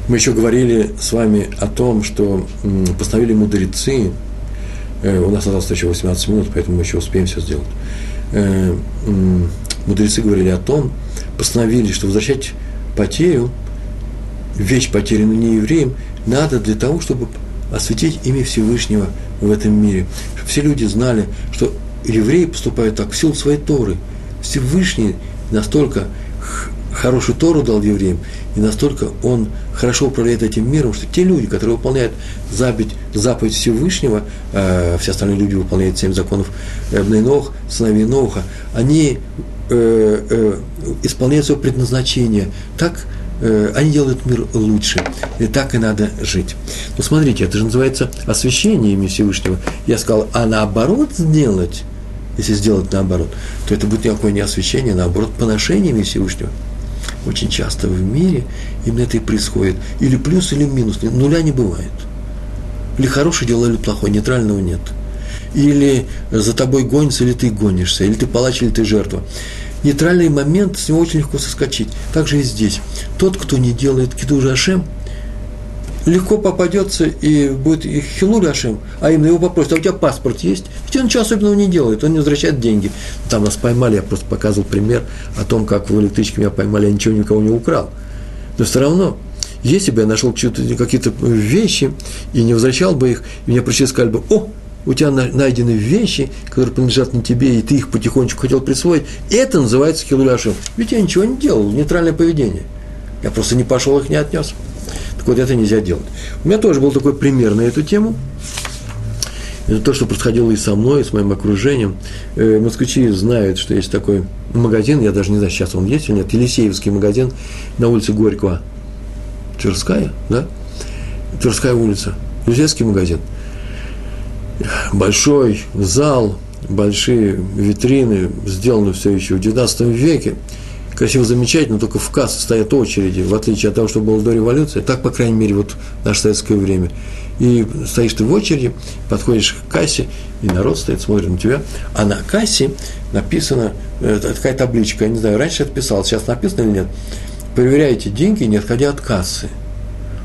мы еще говорили с вами о том, что постановили мудрецы, э, у нас осталось еще 18 минут, поэтому мы еще успеем все сделать. Э, мудрецы говорили о том, постановили, что возвращать потерю, вещь потерянную не евреям, надо для того, чтобы осветить имя Всевышнего в этом мире. Чтобы все люди знали, что евреи поступают так в силу своей Торы. Всевышний настолько хорошую Тору дал евреям, и настолько он хорошо управляет этим миром, что те люди, которые выполняют заповедь, заповедь Всевышнего, э, все остальные люди выполняют семь законов э, Бнейнох, сыновей Ноха, они э, э, исполняют свое предназначение так, э, они делают мир лучше. И так и надо жить. Но смотрите, это же называется освящение имя Всевышнего. Я сказал, а наоборот сделать, если сделать наоборот, то это будет никакое не освящение, а наоборот, поношение имя Всевышнего очень часто в мире именно это и происходит. Или плюс, или минус. Нуля не бывает. Или хорошее дело, или плохое. Нейтрального нет. Или за тобой гонится, или ты гонишься. Или ты палач, или ты жертва. Нейтральный момент, с него очень легко соскочить. Так же и здесь. Тот, кто не делает кидуж Ашем – легко попадется и будет и Хилуль Ашем, а именно его попросят, а у тебя паспорт есть? Ведь он ничего особенного не делает, он не возвращает деньги. Там нас поймали, я просто показывал пример о том, как в электричке меня поймали, я ничего никого не украл. Но все равно, если бы я нашел какие-то вещи и не возвращал бы их, и мне пришли сказали бы, о, у тебя найдены вещи, которые принадлежат не тебе, и ты их потихонечку хотел присвоить, это называется хилуляшем. Ведь я ничего не делал, нейтральное поведение. Я просто не пошел их не отнес. Так вот, это нельзя делать. У меня тоже был такой пример на эту тему. Это то, что происходило и со мной, и с моим окружением. Э, москвичи знают, что есть такой магазин, я даже не знаю, сейчас он есть или нет, Елисеевский магазин на улице Горького. Тверская, да? Тверская улица. Елисеевский магазин. Большой зал, большие витрины, сделаны все еще в 19 веке красиво, замечательно, только в кассе стоят очереди, в отличие от того, что было до революции, так, по крайней мере, вот наше советское время. И стоишь ты в очереди, подходишь к кассе, и народ стоит, смотрит на тебя, а на кассе написано, э, такая табличка, я не знаю, раньше это писал, сейчас написано или нет, проверяйте деньги, не отходя от кассы.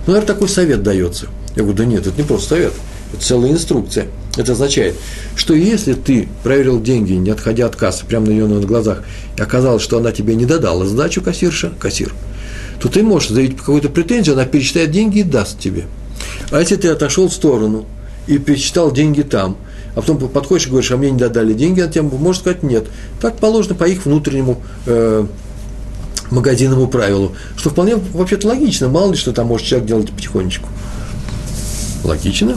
Ну, наверное, такой совет дается. Я говорю, да нет, это не просто совет, это целая инструкция – это означает, что если ты проверил деньги, не отходя от кассы, прямо на ее на глазах, и оказалось, что она тебе не додала сдачу кассирша, кассир, то ты можешь заявить какую-то претензию, она пересчитает деньги и даст тебе. А если ты отошел в сторону и пересчитал деньги там, а потом подходишь и говоришь, а мне не додали деньги, она тебе может сказать нет. Так положено по их внутреннему э, магазинному правилу, что вполне вообще-то логично, мало ли что там может человек делать потихонечку. Логично?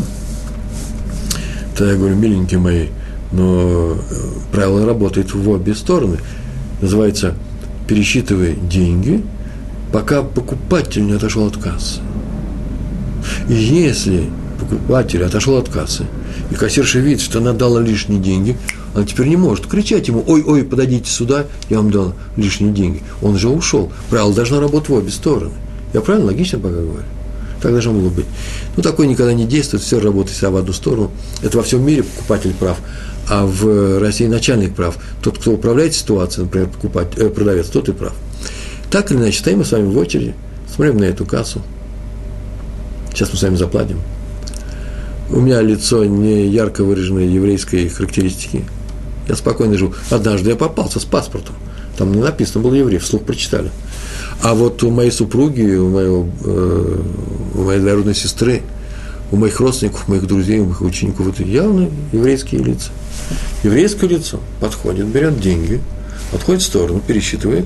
то я говорю, миленькие мои, но э, правило работает в обе стороны. Называется пересчитывай деньги, пока покупатель не отошел от кассы. И если покупатель отошел от кассы, и кассирша видит, что она дала лишние деньги, она теперь не может кричать ему, ой, ой, подойдите сюда, я вам дал лишние деньги. Он же ушел. Правило должно работать в обе стороны. Я правильно, логично пока говорю? Так должно было быть. Ну, такое никогда не действует, все работает всегда в одну сторону. Это во всем мире покупатель прав, а в России начальник прав. Тот, кто управляет ситуацией, например, покупать, э, продавец, тот и прав. Так или иначе, стоим мы с вами в очереди, смотрим на эту кассу. Сейчас мы с вами заплатим. У меня лицо не ярко выраженной еврейской характеристики. Я спокойно живу. Однажды я попался с паспортом. Там не написано было еврей, вслух прочитали. А вот у моей супруги, у, моего, э, у моей двоюродной сестры, у моих родственников, у моих друзей, у моих учеников, это явно еврейские лица. Еврейское лицо подходит, берет деньги, отходит в сторону, пересчитывает,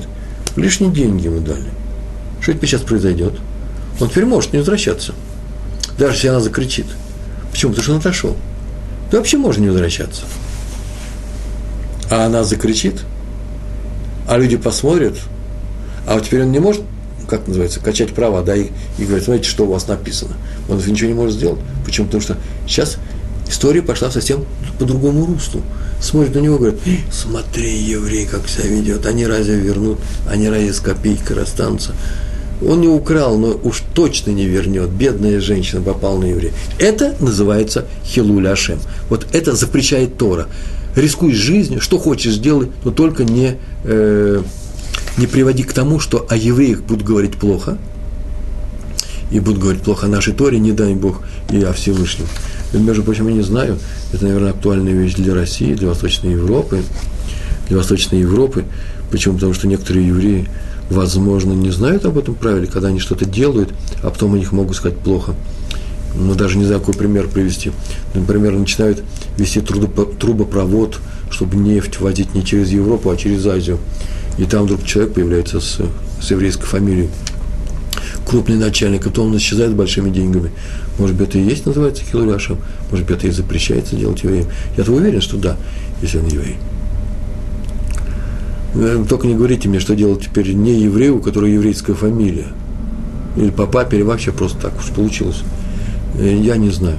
лишние деньги ему дали. Что теперь сейчас произойдет? Он теперь может не возвращаться. Даже если она закричит. Почему? Потому что он отошел. Да вообще можно не возвращаться. А она закричит, а люди посмотрят, а теперь он не может, как называется, качать права, да, и, и говорить, смотрите, что у вас написано. Он ничего не может сделать. Почему? Потому что сейчас история пошла совсем по другому руслу. Смотрит на него и говорит, смотри, еврей, как себя ведет, они разве вернут, они разве с копейкой расстанутся. Он не украл, но уж точно не вернет. Бедная женщина попала на еврея. Это называется хилуля Ашем. Вот это запрещает Тора. Рискуй жизнью, что хочешь сделай, но только не э, не приводи к тому, что о евреях будут говорить плохо, и будут говорить плохо о нашей Торе, не дай Бог, и о Всевышнем. И, между прочим, я не знаю, это, наверное, актуальная вещь для России, для Восточной Европы, для Восточной Европы. Почему? Потому что некоторые евреи, возможно, не знают об этом правиле, когда они что-то делают, а потом у них могут сказать плохо. Ну, даже не знаю, какой пример привести. Например, начинают вести трубопровод чтобы нефть возить не через Европу, а через Азию. И там вдруг человек появляется с, с еврейской фамилией, крупный начальник, а потом он исчезает большими деньгами. Может быть, это и есть, называется хилуляшем, может быть, это и запрещается делать евреем. Я-то уверен, что да, если он еврей. Только не говорите мне, что делать теперь не еврею, у которого еврейская фамилия. Или по папе, или вообще просто так уж получилось. Э, я не знаю,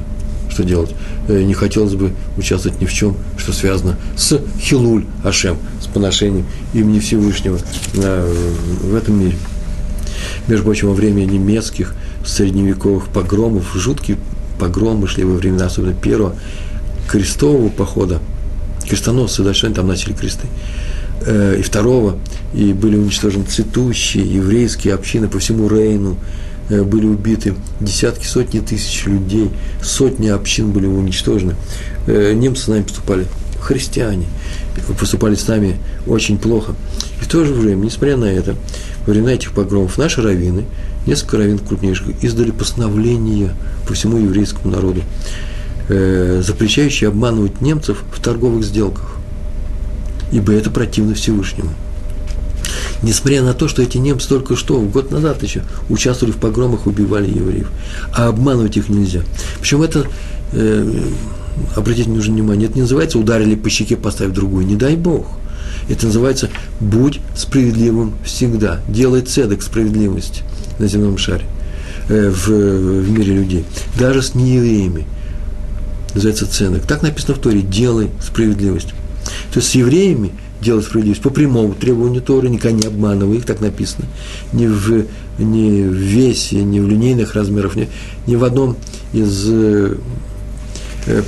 что делать. Э, не хотелось бы участвовать ни в чем, что связано с Хилуль Ашем, с поношением имени Всевышнего в этом мире. Между прочим, во время немецких средневековых погромов, жуткие погромы шли во времена, особенно первого крестового похода, крестоносцы, дальше они там носили кресты, э, и второго, и были уничтожены цветущие еврейские общины по всему Рейну, э, были убиты десятки, сотни тысяч людей, сотни общин были уничтожены. Э, немцы с нами поступали, христиане поступали с нами очень плохо. И в то же время, несмотря на это, во времена этих погромов наши раввины, несколько раввин крупнейших, издали постановление по всему еврейскому народу, запрещающие обманывать немцев в торговых сделках ибо это противно Всевышнему. Несмотря на то, что эти немцы только что, год назад еще, участвовали в погромах, убивали евреев. А обманывать их нельзя. Причем это, э, обратите нужно внимание, это не называется ударили по щеке, поставив другую. Не дай Бог. Это называется «будь справедливым всегда». Делай цедок справедливости на земном шаре, э, в, в мире людей. Даже с неевреями. Называется цедок. Так написано в Торе «делай справедливость». То есть с евреями делать справедливость по прямому требованию Торы, никогда не обманывая их, так написано, ни в, ни в весе, ни в линейных размерах, ни, ни в одном из э, э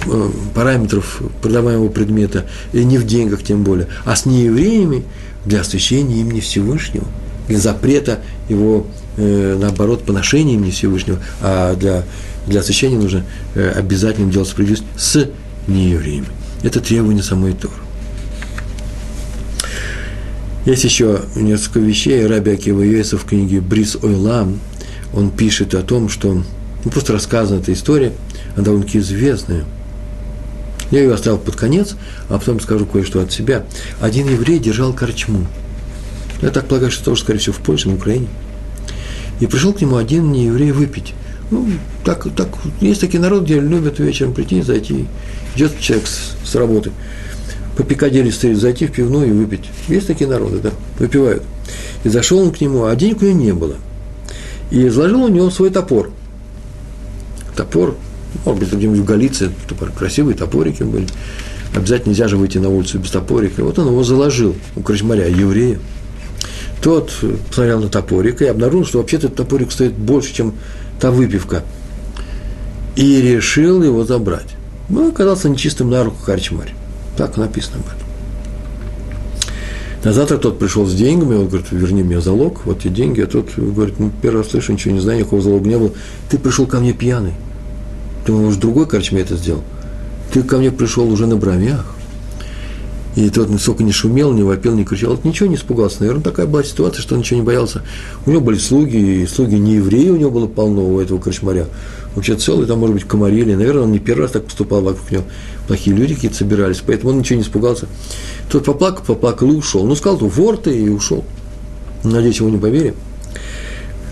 параметров продаваемого предмета, и не в деньгах тем более, а с неевреями для освящения имени Всевышнего, для запрета его, э, наоборот, поношения имени Всевышнего, а для, для освящения нужно э, обязательно делать справедливость с неевреями. Это требование самой Торы. Есть еще несколько вещей. Раби Акива Йосиф в книге «Брис Ойлам» он пишет о том, что ну, просто рассказана эта история, она довольно-таки известная. Я ее оставил под конец, а потом скажу кое-что от себя. Один еврей держал корчму. Я так полагаю, что тоже, скорее всего, в Польше, в Украине. И пришел к нему один нееврей выпить. Ну, так, так, есть такие народы, где любят вечером прийти, зайти. Идет человек с, с работы – по Пикадилли стоит, зайти в пивную и выпить. Есть такие народы, да, выпивают. И зашел он к нему, а денег у него не было. И изложил у него свой топор. Топор, может быть, где-нибудь в Галиции, топор, красивые топорики были. Обязательно нельзя же выйти на улицу без топорика. Вот он его заложил у крачмаря, еврея. Тот посмотрел на топорик и обнаружил, что вообще-то этот топорик стоит больше, чем та выпивка. И решил его забрать. Ну, оказался нечистым на руку корчмарь. Так написано об этом. На завтра тот пришел с деньгами, он говорит, верни мне залог, вот те деньги, а тот говорит, ну, первый раз слышу, ничего не знаю, никакого залога не было. Ты пришел ко мне пьяный. Ты, может, другой корчме это сделал? Ты ко мне пришел уже на бровях. И тот сколько не шумел, не вопил, не кричал, ничего не испугался. Наверное, такая была ситуация, что он ничего не боялся. У него были слуги, и слуги не евреи у него было полно, у этого крышмаря. Вообще целый, там, может быть, комарили. Наверное, он не первый раз так поступал, вокруг него плохие люди какие-то собирались, поэтому он ничего не испугался. Тот поплакал, поплакал и ушел. Ну, сказал, вор ты, и ушел. Надеюсь, его не поверим.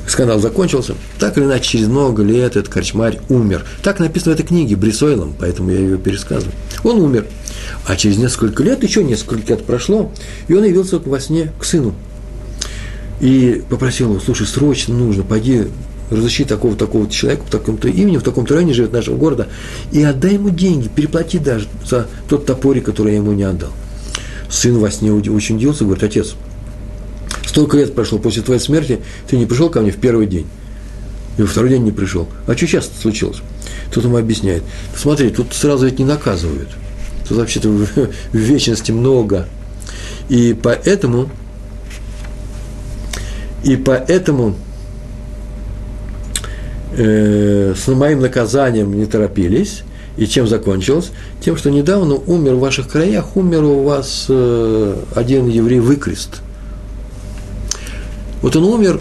Скандал закончился. Так или иначе, через много лет этот корчмарь умер. Так написано в этой книге Брисойлом, поэтому я ее пересказываю. Он умер. А через несколько лет, еще несколько лет прошло, и он явился во сне к сыну. И попросил его, слушай, срочно нужно, пойди разыщи такого такого человека в таком-то имени, в таком-то районе живет нашего города, и отдай ему деньги, переплати даже за тот топорик, который я ему не отдал. Сын во сне очень удивился, говорит, отец, столько лет прошло после твоей смерти, ты не пришел ко мне в первый день, и во второй день не пришел. А что сейчас случилось? Тут ему объясняет, смотри, тут сразу ведь не наказывают, тут вообще-то в вечности много, и поэтому, и поэтому э, с моим наказанием не торопились. И чем закончилось? Тем, что недавно умер в ваших краях, умер у вас э, один еврей выкрест. Вот он умер,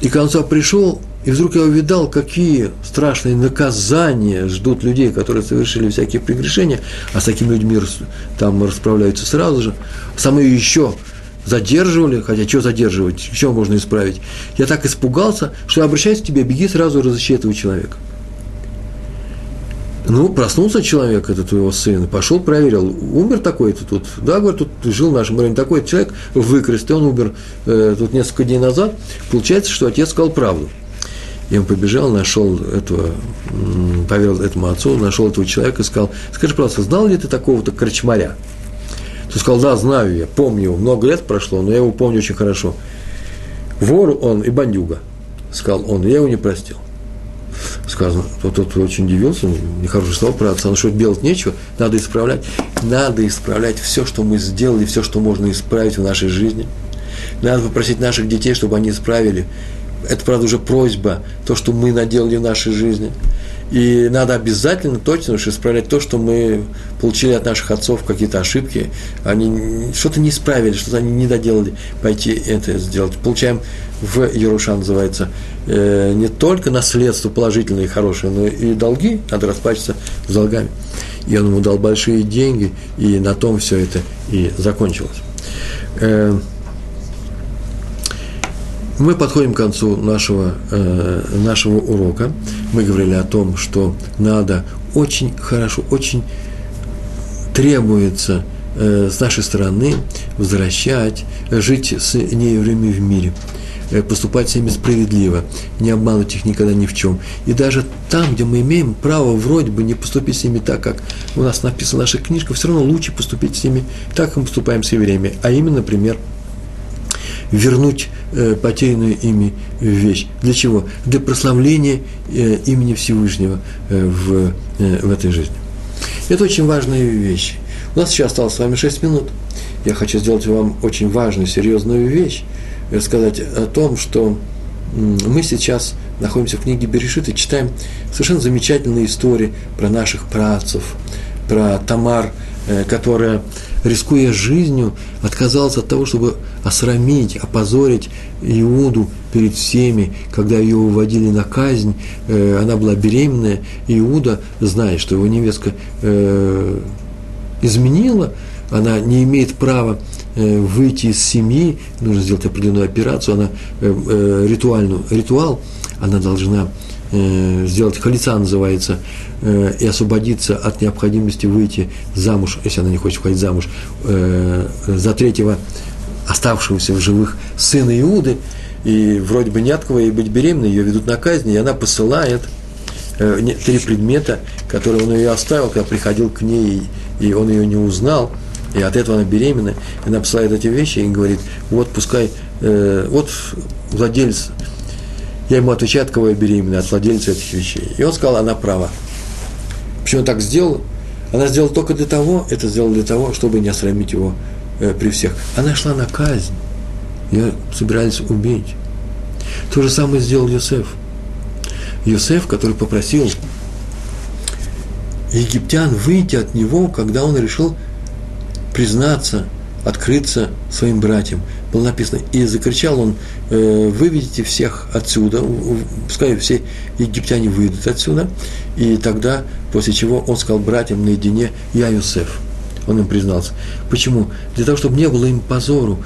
и конца пришел, И вдруг я увидал, какие страшные наказания ждут людей, которые совершили всякие прегрешения, а с такими людьми там расправляются сразу же. Самые еще задерживали, хотя что задерживать, что можно исправить. Я так испугался, что обращаюсь к тебе, беги сразу разыщи этого человека. Ну, проснулся человек, этот его сын, пошел, проверил, умер такой-то тут, да, говорит, тут жил в нашем районе такой человек, выкрест, и он умер э, тут несколько дней назад. Получается, что отец сказал правду. И он побежал, нашел этого, поверил этому отцу, нашел этого человека и сказал, скажи, пожалуйста, знал ли ты такого-то крачмаря? Ты сказал, да, знаю я, помню его, много лет прошло, но я его помню очень хорошо. Вор он и бандюга, сказал он, я его не простил. Сказано, тот, тот очень удивился, нехорошее слово про отца, ну что делать нечего, надо исправлять. Надо исправлять все, что мы сделали, все, что можно исправить в нашей жизни. Надо попросить наших детей, чтобы они исправили это, правда, уже просьба, то, что мы наделали в нашей жизни. И надо обязательно, точно уж исправлять то, что мы получили от наших отцов, какие-то ошибки. Они что-то не исправили, что-то они не доделали, пойти это сделать. Получаем в Еруша, называется, не только наследство положительное и хорошее, но и долги, надо расплачиваться с долгами. И он ему дал большие деньги, и на том все это и закончилось. Э, мы подходим к концу нашего, э, нашего урока. Мы говорили о том, что надо очень хорошо, очень требуется э, с нашей стороны возвращать, жить с неевреями в мире, э, поступать с ними справедливо, не обманывать их никогда ни в чем. И даже там, где мы имеем право вроде бы не поступить с ними так, как у нас написано в наших книжках, все равно лучше поступить с ними так, как мы поступаем с евреями. А именно, например, вернуть э, потерянную ими вещь. Для чего? Для прославления э, имени Всевышнего э, в, э, в этой жизни. Это очень важные вещи. У нас сейчас осталось с вами 6 минут. Я хочу сделать вам очень важную, серьезную вещь, сказать о том, что мы сейчас находимся в книге Берешит и читаем совершенно замечательные истории про наших працев, про Тамар, э, которая рискуя жизнью, отказалась от того, чтобы осрамить, опозорить Иуду перед всеми, когда ее уводили на казнь, э, она была беременная, Иуда, зная, что его невестка э, изменила, она не имеет права э, выйти из семьи, нужно сделать определенную операцию, она ритуальную, ритуал, она должна сделать халица называется, э, и освободиться от необходимости выйти замуж, если она не хочет выходить замуж, э, за третьего оставшегося в живых сына Иуды, и вроде бы не от кого ей быть беременной, ее ведут на казнь, и она посылает э, три предмета, которые он ее оставил, когда приходил к ней, и он ее не узнал, и от этого она беременна, и она посылает эти вещи и говорит, вот пускай, э, вот владелец, я ему отвечаю, от кого я беременна, от владельца этих вещей. И он сказал, она права. Почему она так сделала? Она сделала только для того, это сделала для того, чтобы не осрамить его э, при всех. Она шла на казнь. Ее собирались убить. То же самое сделал Йосеф. Йосеф, который попросил египтян выйти от него, когда он решил признаться, открыться своим братьям. Было написано, и закричал он, э, выведите всех отсюда, пускай все египтяне выйдут отсюда, и тогда, после чего он сказал братьям наедине, я Юсеф. Он им признался. Почему? Для того, чтобы не было им позору.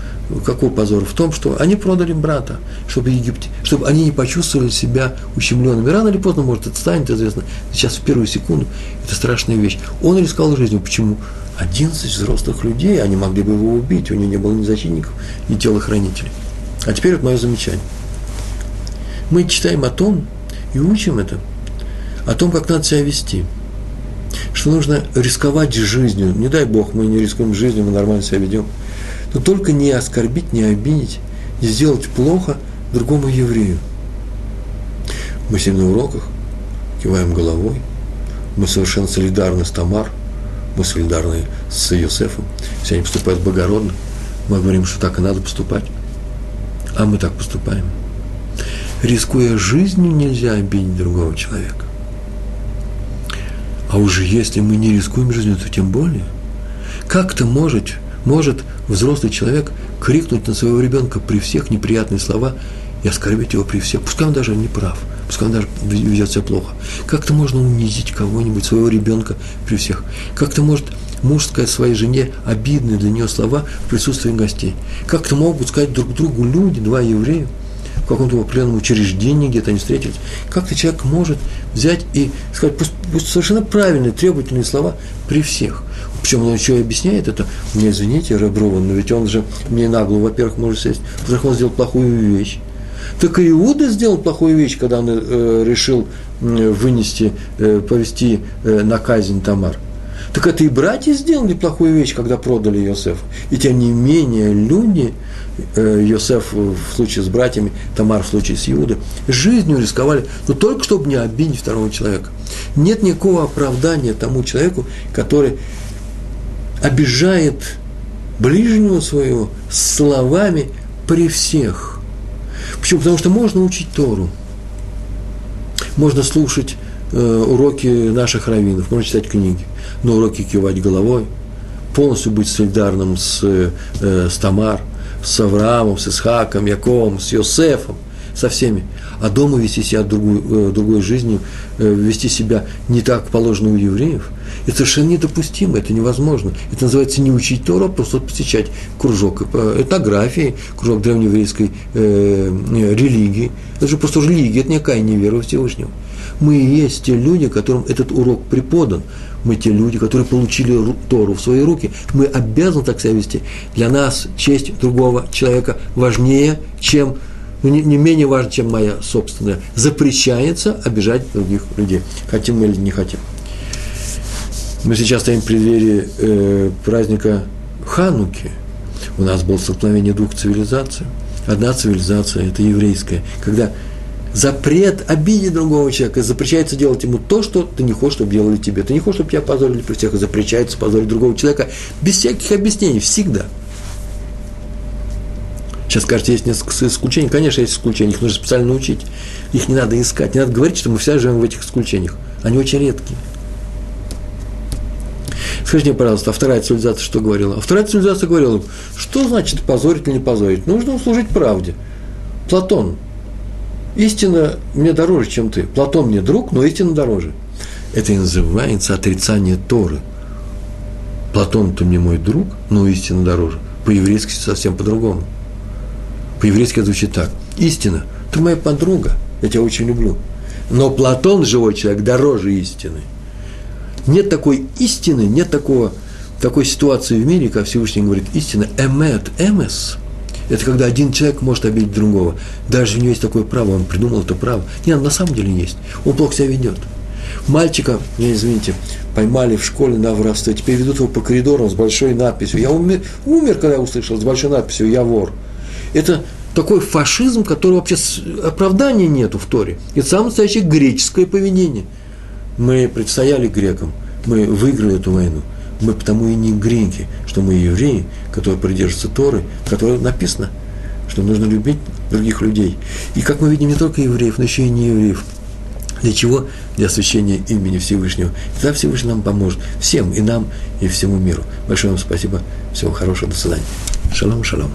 Какого позора? В том, что они продали брата, чтобы, Египте, чтобы они не почувствовали себя ущемленными. Рано или поздно, может, это станет известно. Сейчас в первую секунду это страшная вещь. Он рисковал жизнью. Почему? 11 взрослых людей, они могли бы его убить, у него не было ни защитников, ни телохранителей. А теперь вот мое замечание. Мы читаем о том и учим это – о том, как надо себя вести. Что нужно рисковать жизнью. Не дай Бог, мы не рискуем жизнью, мы нормально себя ведем. Но только не оскорбить, не обидеть, не сделать плохо другому еврею. Мы сидим на уроках, киваем головой, мы совершенно солидарны с Тамар, мы солидарны с Иосифом, все они поступают благородно, мы говорим, что так и надо поступать, а мы так поступаем. Рискуя жизнью, нельзя обидеть другого человека. А уже если мы не рискуем жизнью, то тем более. Как-то может, может взрослый человек крикнуть на своего ребенка при всех неприятные слова и оскорбить его при всех, пускай он даже не прав, пускай он даже ведет себя плохо. Как-то можно унизить кого-нибудь, своего ребенка при всех. Как-то может муж сказать своей жене обидные для нее слова в присутствии гостей. Как-то могут сказать друг другу люди, два еврея, в каком-то определенном учреждении, где-то они встретились. Как-то человек может взять и сказать пусть, пусть совершенно правильные, требовательные слова при всех. Причем он еще и объясняет это. Мне извините, Реброван, но ведь он же мне нагло, во-первых, может сесть, во-вторых, он сделал плохую вещь. Так и Иуда сделал плохую вещь, когда он э, решил вынести, э, повести э, на казнь Тамар. Так это и братья сделали плохую вещь, когда продали Йосефа. И тем не менее люди, Йосеф в случае с братьями, Тамар в случае с Иудой, жизнью рисковали, но только чтобы не обидеть второго человека. Нет никакого оправдания тому человеку, который обижает ближнего своего словами при всех. Почему? Потому что можно учить Тору, можно слушать э, уроки наших раввинов, можно читать книги, но уроки кивать головой, полностью быть солидарным с, э, с Тамар, с Авраамом, с Исхаком, Яковом, с Йосефом, со всеми. А дома вести себя другой, э, другой жизнью, э, вести себя не так положено у евреев – это совершенно недопустимо, это невозможно. Это называется не учить Тору, а просто посещать кружок этнографии, кружок древнееврейской э, религии. Это же просто религия, это никакая не вера Всевышнего. Мы и есть те люди, которым этот урок преподан. Мы те люди, которые получили Тору в свои руки. Мы обязаны так себя вести. Для нас честь другого человека важнее, чем ну, не, не менее важно, чем моя собственная. Запрещается обижать других людей. Хотим мы или не хотим. Мы сейчас стоим в преддверии э, праздника Хануки. У нас было столкновение двух цивилизаций. Одна цивилизация – это еврейская, когда запрет обидеть другого человека, запрещается делать ему то, что ты не хочешь, чтобы делали тебе. Ты не хочешь, чтобы тебя позорили при всех, запрещается позорить другого человека без всяких объяснений, всегда. Сейчас, кажется, есть несколько исключений. Конечно, есть исключения, их нужно специально учить. Их не надо искать. Не надо говорить, что мы все живем в этих исключениях. Они очень редкие. Скажите пожалуйста, а вторая цивилизация что говорила? А вторая цивилизация говорила, что значит позорить или не позорить? Нужно служить правде. Платон, истина мне дороже, чем ты. Платон мне друг, но истина дороже. Это и называется отрицание Торы. Платон, ты мне мой друг, но истина дороже. По-еврейски совсем по-другому. По-еврейски это звучит так. Истина, ты моя подруга, я тебя очень люблю. Но Платон, живой человек, дороже истины – нет такой истины, нет такого, такой ситуации в мире, как Всевышний говорит, истина, эмет, эмес. Это когда один человек может обидеть другого. Даже у него есть такое право, он придумал это право. Нет, на самом деле есть. Он плохо себя ведет. Мальчика, не извините, поймали в школе на воровстве, теперь ведут его по коридорам с большой надписью. Я умер, умер, когда я услышал, с большой надписью «Я вор». Это такой фашизм, который вообще оправдания нету в Торе. Это самое настоящее греческое поведение – мы предстояли грекам, мы выиграли эту войну. Мы потому и не греки, что мы евреи, которые придерживаются Торы, в которой написано, что нужно любить других людей. И как мы видим, не только евреев, но еще и не евреев. Для чего? Для освящения имени Всевышнего. Тогда Всевышний нам поможет. Всем, и нам, и всему миру. Большое вам спасибо. Всего хорошего. До свидания. Шалом, шалом.